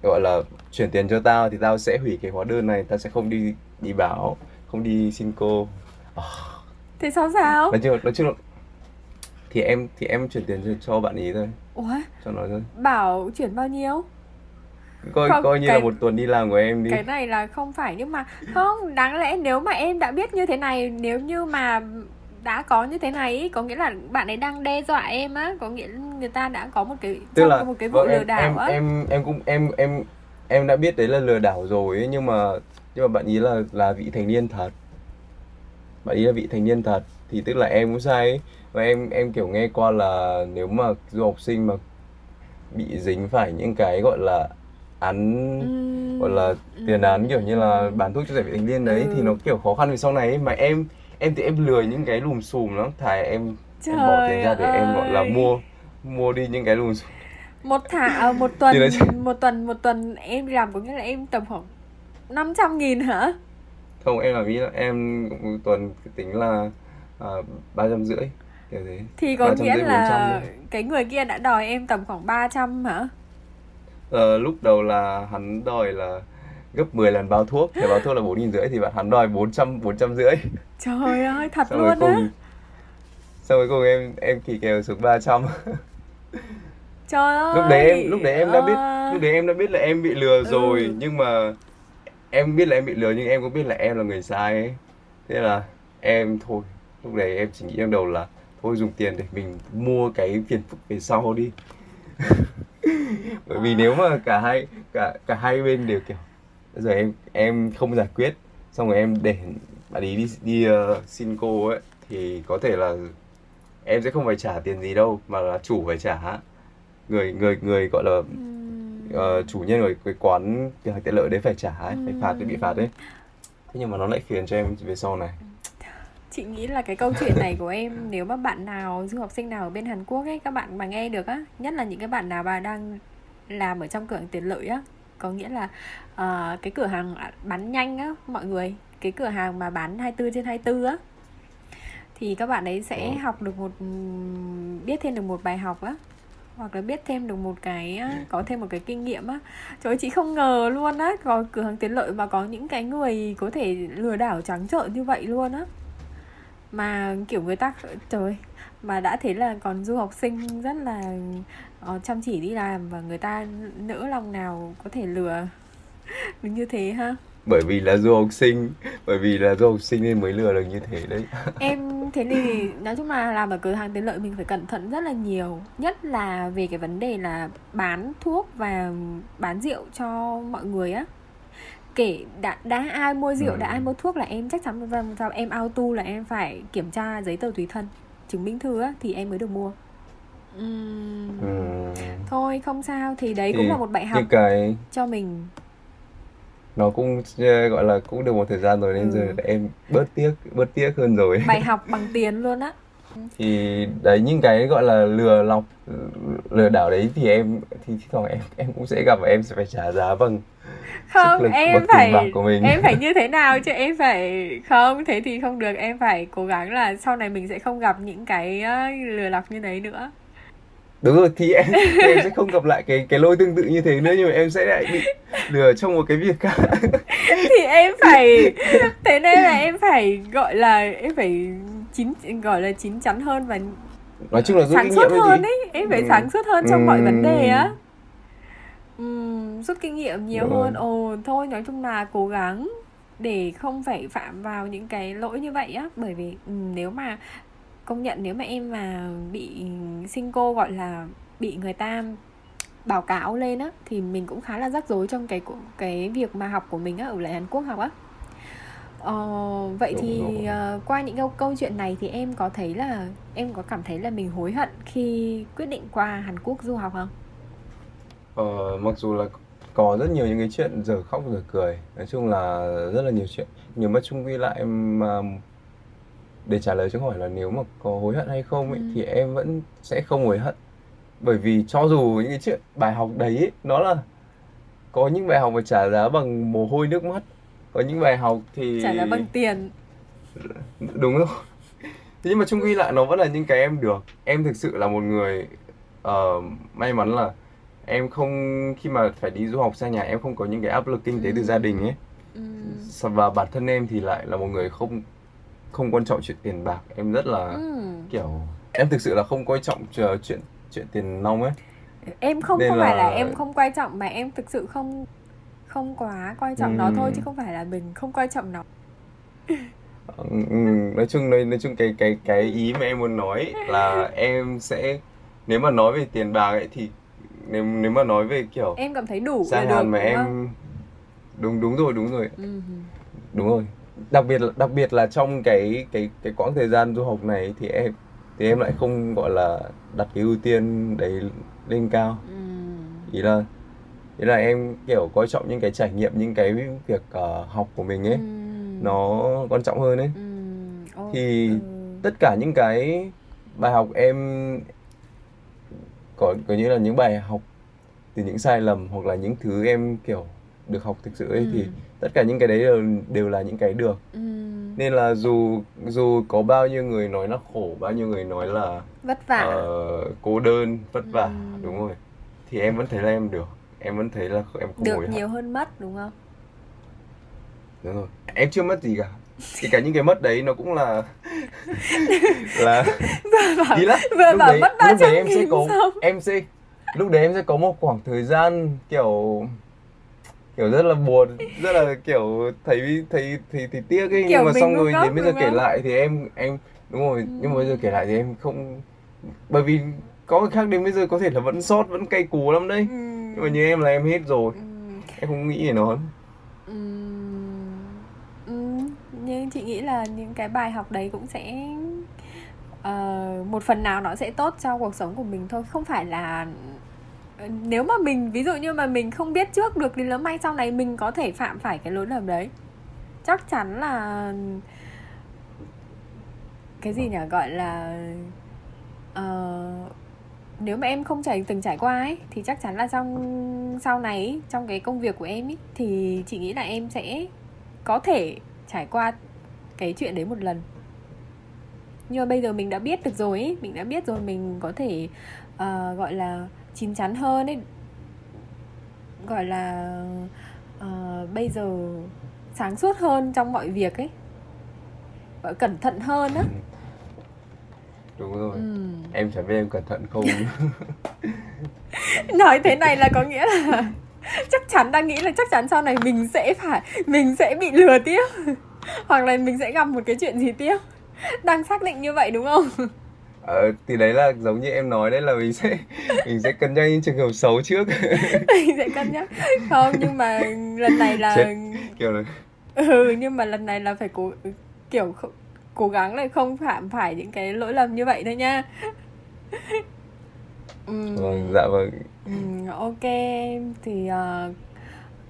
gọi là chuyển tiền cho tao thì tao sẽ hủy cái hóa đơn này tao sẽ không đi đi báo không đi xin cô. Oh. thế sao sao? Nói chung nói chung là thì em thì em chuyển tiền cho, cho bạn ý thôi. Ủa? cho nó thôi. Bảo chuyển bao nhiêu coi không, coi như cái, là một tuần đi làm của em đi. cái này là không phải nhưng mà không đáng lẽ nếu mà em đã biết như thế này nếu như mà đã có như thế này có nghĩa là bạn ấy đang đe dọa em á có nghĩa người ta đã có một cái tức là một cái vụ vâng, lừa đảo em, á. em em cũng em em em đã biết đấy là lừa đảo rồi ấy, nhưng mà nhưng mà bạn ý là là vị thành niên thật. Bạn ý là vị thành niên thật thì tức là em cũng sai ấy. và em em kiểu nghe qua là nếu mà du học sinh mà bị dính phải những cái gọi là án ừ. gọi là tiền án kiểu như là bán thuốc cho giải vị thành niên đấy ừ. thì nó kiểu khó khăn vì sau này ấy. mà em em thì em lười những cái lùm xùm lắm thà em Trời em bỏ tiền ra để ơi. em gọi là mua mua đi những cái lùm xùm một thả à, một tuần một tuần một tuần em làm có nghĩa là em tầm khoảng 500 nghìn hả không em là ví em một tuần tính là ba trăm rưỡi kiểu thế thì có nghĩa là cái người kia đã đòi em tầm khoảng 300 hả ờ, lúc đầu là hắn đòi là gấp 10 lần bao thuốc thì bao thuốc là bốn nghìn rưỡi thì bạn hắn đòi 400 400 rưỡi. Trời ơi thật xong luôn á. xong rồi cùng em em kỳ kèo xuống 300 trời ơi lúc đấy em lúc đấy em đã biết lúc đấy em đã biết là em bị lừa rồi ừ. nhưng mà em biết là em bị lừa nhưng em cũng biết là em là người sai ấy. Thế là em thôi lúc đấy em chỉ nghĩ trong đầu là thôi dùng tiền để mình mua cái phiền phức về sau đi bởi vì nếu mà cả hai cả cả hai bên đều kiểu giờ em em không giải quyết xong rồi em để bạn ấy đi đi uh, xin cô ấy thì có thể là em sẽ không phải trả tiền gì đâu mà là chủ phải trả. Người người người gọi là uh, chủ nhân của cái quán cửa hàng tiện lợi đấy phải trả ấy, phải phạt cái bị phạt đấy. Thế nhưng mà nó lại phiền cho em về sau này chị nghĩ là cái câu chuyện này của em nếu mà bạn nào du học sinh nào ở bên Hàn Quốc ấy các bạn mà nghe được á nhất là những cái bạn nào mà đang làm ở trong cửa hàng tiện lợi á có nghĩa là uh, cái cửa hàng bán nhanh á mọi người cái cửa hàng mà bán 24 trên 24 á thì các bạn ấy sẽ ừ. học được một biết thêm được một bài học á hoặc là biết thêm được một cái có thêm một cái kinh nghiệm á. Trời ơi, chị không ngờ luôn á có cửa hàng tiện lợi mà có những cái người có thể lừa đảo trắng trợn như vậy luôn á mà kiểu người ta trời mà đã thế là còn du học sinh rất là uh, chăm chỉ đi làm và người ta nỡ lòng nào có thể lừa mình như thế ha? Bởi vì là du học sinh bởi vì là du học sinh nên mới lừa được như thế đấy. Em thế thì nói chung là làm ở cửa hàng tiện lợi mình phải cẩn thận rất là nhiều nhất là về cái vấn đề là bán thuốc và bán rượu cho mọi người á kể đã, đã ai mua rượu ừ. đã ai mua thuốc là em chắc chắn rằng sao em auto là em phải kiểm tra giấy tờ tùy thân chứng minh thư á thì em mới được mua uhm. ừ. thôi không sao thì đấy thì cũng là một bài học cái... cho mình nó cũng ờ, gọi là cũng được một thời gian rồi nên ừ. giờ em bớt tiếc bớt tiếc hơn rồi bài học bằng tiền luôn á thì đấy những cái gọi là lừa lọc lừa đảo đấy thì em thì thi thoảng em em cũng sẽ gặp và em sẽ phải trả giá bằng không lực, em phải của mình. em phải như thế nào chứ? Em phải không thế thì không được. Em phải cố gắng là sau này mình sẽ không gặp những cái lừa lọc như đấy nữa. Đúng rồi thì em, thì em sẽ không gặp lại cái cái lôi tương tự như thế nữa nhưng mà em sẽ lại bị lừa trong một cái việc khác. Thì em phải thế nên là em phải gọi là em phải chín gọi là chín chắn hơn và nói chung là sáng suốt hơn ấy. Em phải ừ. sáng suốt hơn trong ừ. mọi vấn đề á rút kinh nghiệm nhiều Đúng hơn. ồ thôi nói chung là cố gắng để không phải phạm vào những cái lỗi như vậy á. Bởi vì ừ, nếu mà công nhận nếu mà em mà bị sinh cô gọi là bị người ta báo cáo lên á thì mình cũng khá là rắc rối trong cái cái việc mà học của mình á ở lại Hàn Quốc học á. Ờ, vậy thì uh, qua những câu câu chuyện này thì em có thấy là em có cảm thấy là mình hối hận khi quyết định qua Hàn Quốc du học không? Ờ, mặc dù là có rất nhiều những cái chuyện giờ khóc giờ cười nói chung là rất là nhiều chuyện. Nhưng mà chung quy lại mà để trả lời cho câu hỏi là nếu mà có hối hận hay không ấy, ừ. thì em vẫn sẽ không hối hận. Bởi vì cho dù những cái chuyện bài học đấy ấy, nó là có những bài học phải trả giá bằng mồ hôi nước mắt có những bài học thì trả giá bằng tiền. Đúng không thế nhưng mà chung quy lại nó vẫn là những cái em được. Em thực sự là một người uh, may mắn là em không khi mà phải đi du học xa nhà em không có những cái áp lực kinh tế ừ. từ gia đình ấy ừ. và bản thân em thì lại là một người không không quan trọng chuyện tiền bạc em rất là ừ. kiểu em thực sự là không quan trọng chờ chuyện chuyện tiền nong ấy em không Nên không là... phải là em không quan trọng mà em thực sự không không quá quan trọng ừ. nó thôi chứ không phải là mình không quan trọng nó ừ, ừ, nói chung nói, nói chung cái cái cái ý mà em muốn nói là em sẽ nếu mà nói về tiền bạc ấy thì nếu nếu mà nói về kiểu em cảm thấy đủ sang hàn mà em không? đúng đúng rồi đúng rồi ừ. đúng rồi đặc biệt là đặc biệt là trong cái cái cái quãng thời gian du học này thì em thì em lại không gọi là đặt cái ưu tiên đấy lên cao ừ. ý là ý là em kiểu coi trọng những cái trải nghiệm những cái việc uh, học của mình ấy ừ. nó quan trọng hơn ấy ừ. oh, thì ừ. tất cả những cái bài học em có có như là những bài học từ những sai lầm hoặc là những thứ em kiểu được học thực sự ấy ừ. thì tất cả những cái đấy đều đều là những cái được. Ừ. nên là dù dù có bao nhiêu người nói nó khổ bao nhiêu người nói là vất vả. uh, cô đơn vất vả ừ. đúng rồi thì em vẫn thấy là em được. Em vẫn thấy là em không được nhiều hơn mất đúng không? Đúng rồi. Em chưa mất gì cả thì cả những cái mất đấy nó cũng là là vừa bảo, là, vừa lúc bảo đấy, mất ba trăm em sẽ có xong. em sẽ lúc đấy em sẽ có một khoảng thời gian kiểu kiểu rất là buồn rất là kiểu thấy thấy thì thì tiếc ấy kiểu nhưng mà xong rồi đến bây giờ kể lại thì em em đúng rồi ừ. nhưng mà bây giờ kể lại thì em không bởi vì có người khác đến bây giờ có thể là vẫn sót vẫn cay cú lắm đấy ừ. nhưng mà như em là em hết rồi ừ. em không nghĩ về nó ừ. Nhưng chị nghĩ là những cái bài học đấy cũng sẽ uh, một phần nào nó sẽ tốt cho cuộc sống của mình thôi. Không phải là ờ, nếu mà mình ví dụ như mà mình không biết trước được thì lỡ may sau này mình có thể phạm phải cái lỗi lầm đấy. Chắc chắn là cái gì nhỉ? Gọi là uh, nếu mà em không trải từng trải qua ấy thì chắc chắn là trong sau này trong cái công việc của em ấy thì chị nghĩ là em sẽ có thể trải qua cái chuyện đấy một lần. Nhưng mà bây giờ mình đã biết được rồi ấy mình đã biết rồi mình có thể uh, gọi là chín chắn hơn ấy. Gọi là uh, bây giờ sáng suốt hơn trong mọi việc ấy. Gọi cẩn thận hơn á. Đúng rồi. Ừ. em chả biết em cẩn thận không. Nói thế này là có nghĩa là chắc chắn đang nghĩ là chắc chắn sau này mình sẽ phải mình sẽ bị lừa tiếp. Hoặc là mình sẽ gặp một cái chuyện gì tiếp. Đang xác định như vậy đúng không? Ờ, thì đấy là giống như em nói đấy là mình sẽ mình sẽ cân nhắc những trường hợp xấu trước. Mình sẽ cân nhắc. Không nhưng mà lần này là Chết, kiểu là ừ nhưng mà lần này là phải cố kiểu cố gắng là không phạm phải những cái lỗi lầm như vậy thôi nha ừ. vâng dạ vâng. Ừ, ok thì uh,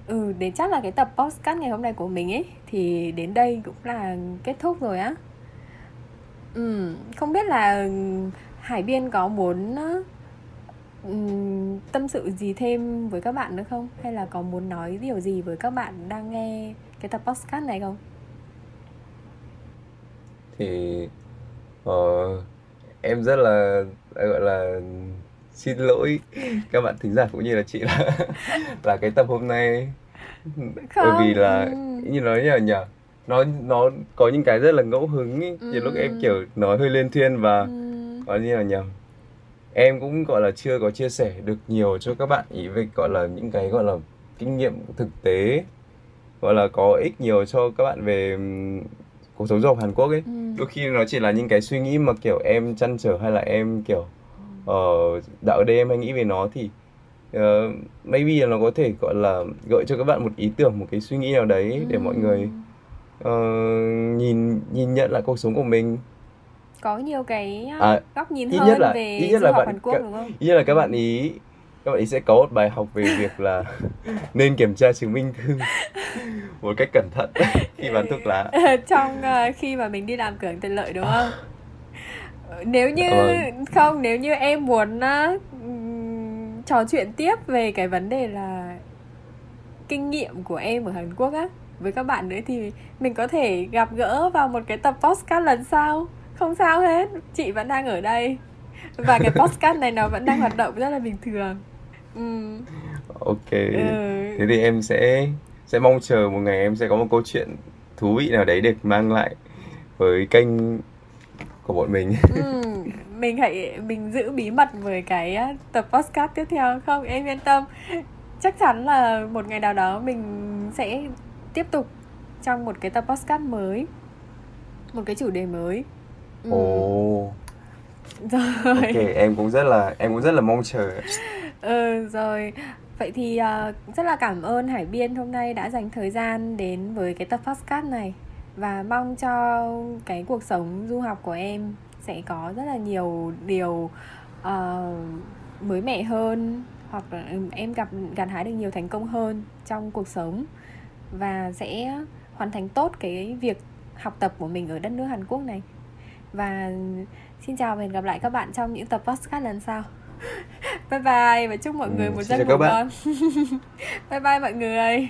ừ đến chắc là cái tập podcast ngày hôm nay của mình ấy thì đến đây cũng là kết thúc rồi á. Ừ không biết là hải biên có muốn um, tâm sự gì thêm với các bạn nữa không? Hay là có muốn nói điều gì với các bạn đang nghe cái tập podcast này không? Thì uh, em rất là gọi là xin lỗi các bạn thính giả cũng như là chị là là cái tập hôm nay Không. bởi vì là ừ. như nói nhờ nhờ nó nó có những cái rất là ngẫu hứng ý. Ừ. lúc em kiểu nói hơi lên thuyên và ừ. có như là nhầm em cũng gọi là chưa có chia sẻ được nhiều cho các bạn ý về gọi là những cái gọi là kinh nghiệm thực tế gọi là có ích nhiều cho các bạn về cuộc sống du học Hàn Quốc ấy ừ. đôi khi nó chỉ là những cái suy nghĩ mà kiểu em chăn trở hay là em kiểu uh, dạo đây em hay nghĩ về nó thì uh, maybe là nó có thể gọi là gợi cho các bạn một ý tưởng một cái suy nghĩ nào đấy ừ. để mọi người uh, nhìn nhìn nhận lại cuộc sống của mình. Có nhiều cái à, góc nhìn hơn nhất là, về ít nhất là bạn, Hàn Quốc đúng không? Ít nhất là các bạn ý các bạn ý sẽ có một bài học về việc là nên kiểm tra chứng minh thư một cách cẩn thận khi bán thuốc lá. Trong uh, khi mà mình đi làm cửa tiện lợi đúng không nếu như vâng. không nếu như em muốn uh, trò chuyện tiếp về cái vấn đề là kinh nghiệm của em ở Hàn Quốc á với các bạn nữa thì mình có thể gặp gỡ vào một cái tập podcast lần sau không sao hết chị vẫn đang ở đây và cái podcast này nó vẫn đang hoạt động rất là bình thường ừ. ok ừ. thế thì em sẽ sẽ mong chờ một ngày em sẽ có một câu chuyện thú vị nào đấy để mang lại với kênh của bọn mình. Ừ, mình hãy mình giữ bí mật với cái tập podcast tiếp theo không? Em yên tâm. Chắc chắn là một ngày nào đó mình sẽ tiếp tục trong một cái tập podcast mới một cái chủ đề mới. Ừ. ồ. Rồi. Ok em cũng rất là em cũng rất là mong chờ. Ừ rồi. Vậy thì uh, rất là cảm ơn hải biên hôm nay đã dành thời gian đến với cái tập podcast này và mong cho cái cuộc sống du học của em sẽ có rất là nhiều điều uh, mới mẻ hơn hoặc là em gặp gặt hái được nhiều thành công hơn trong cuộc sống và sẽ hoàn thành tốt cái việc học tập của mình ở đất nước Hàn Quốc này. Và xin chào và hẹn gặp lại các bạn trong những tập podcast lần sau. Bye bye và chúc mọi người ừ, một giấc ngủ ngon. Bye bye mọi người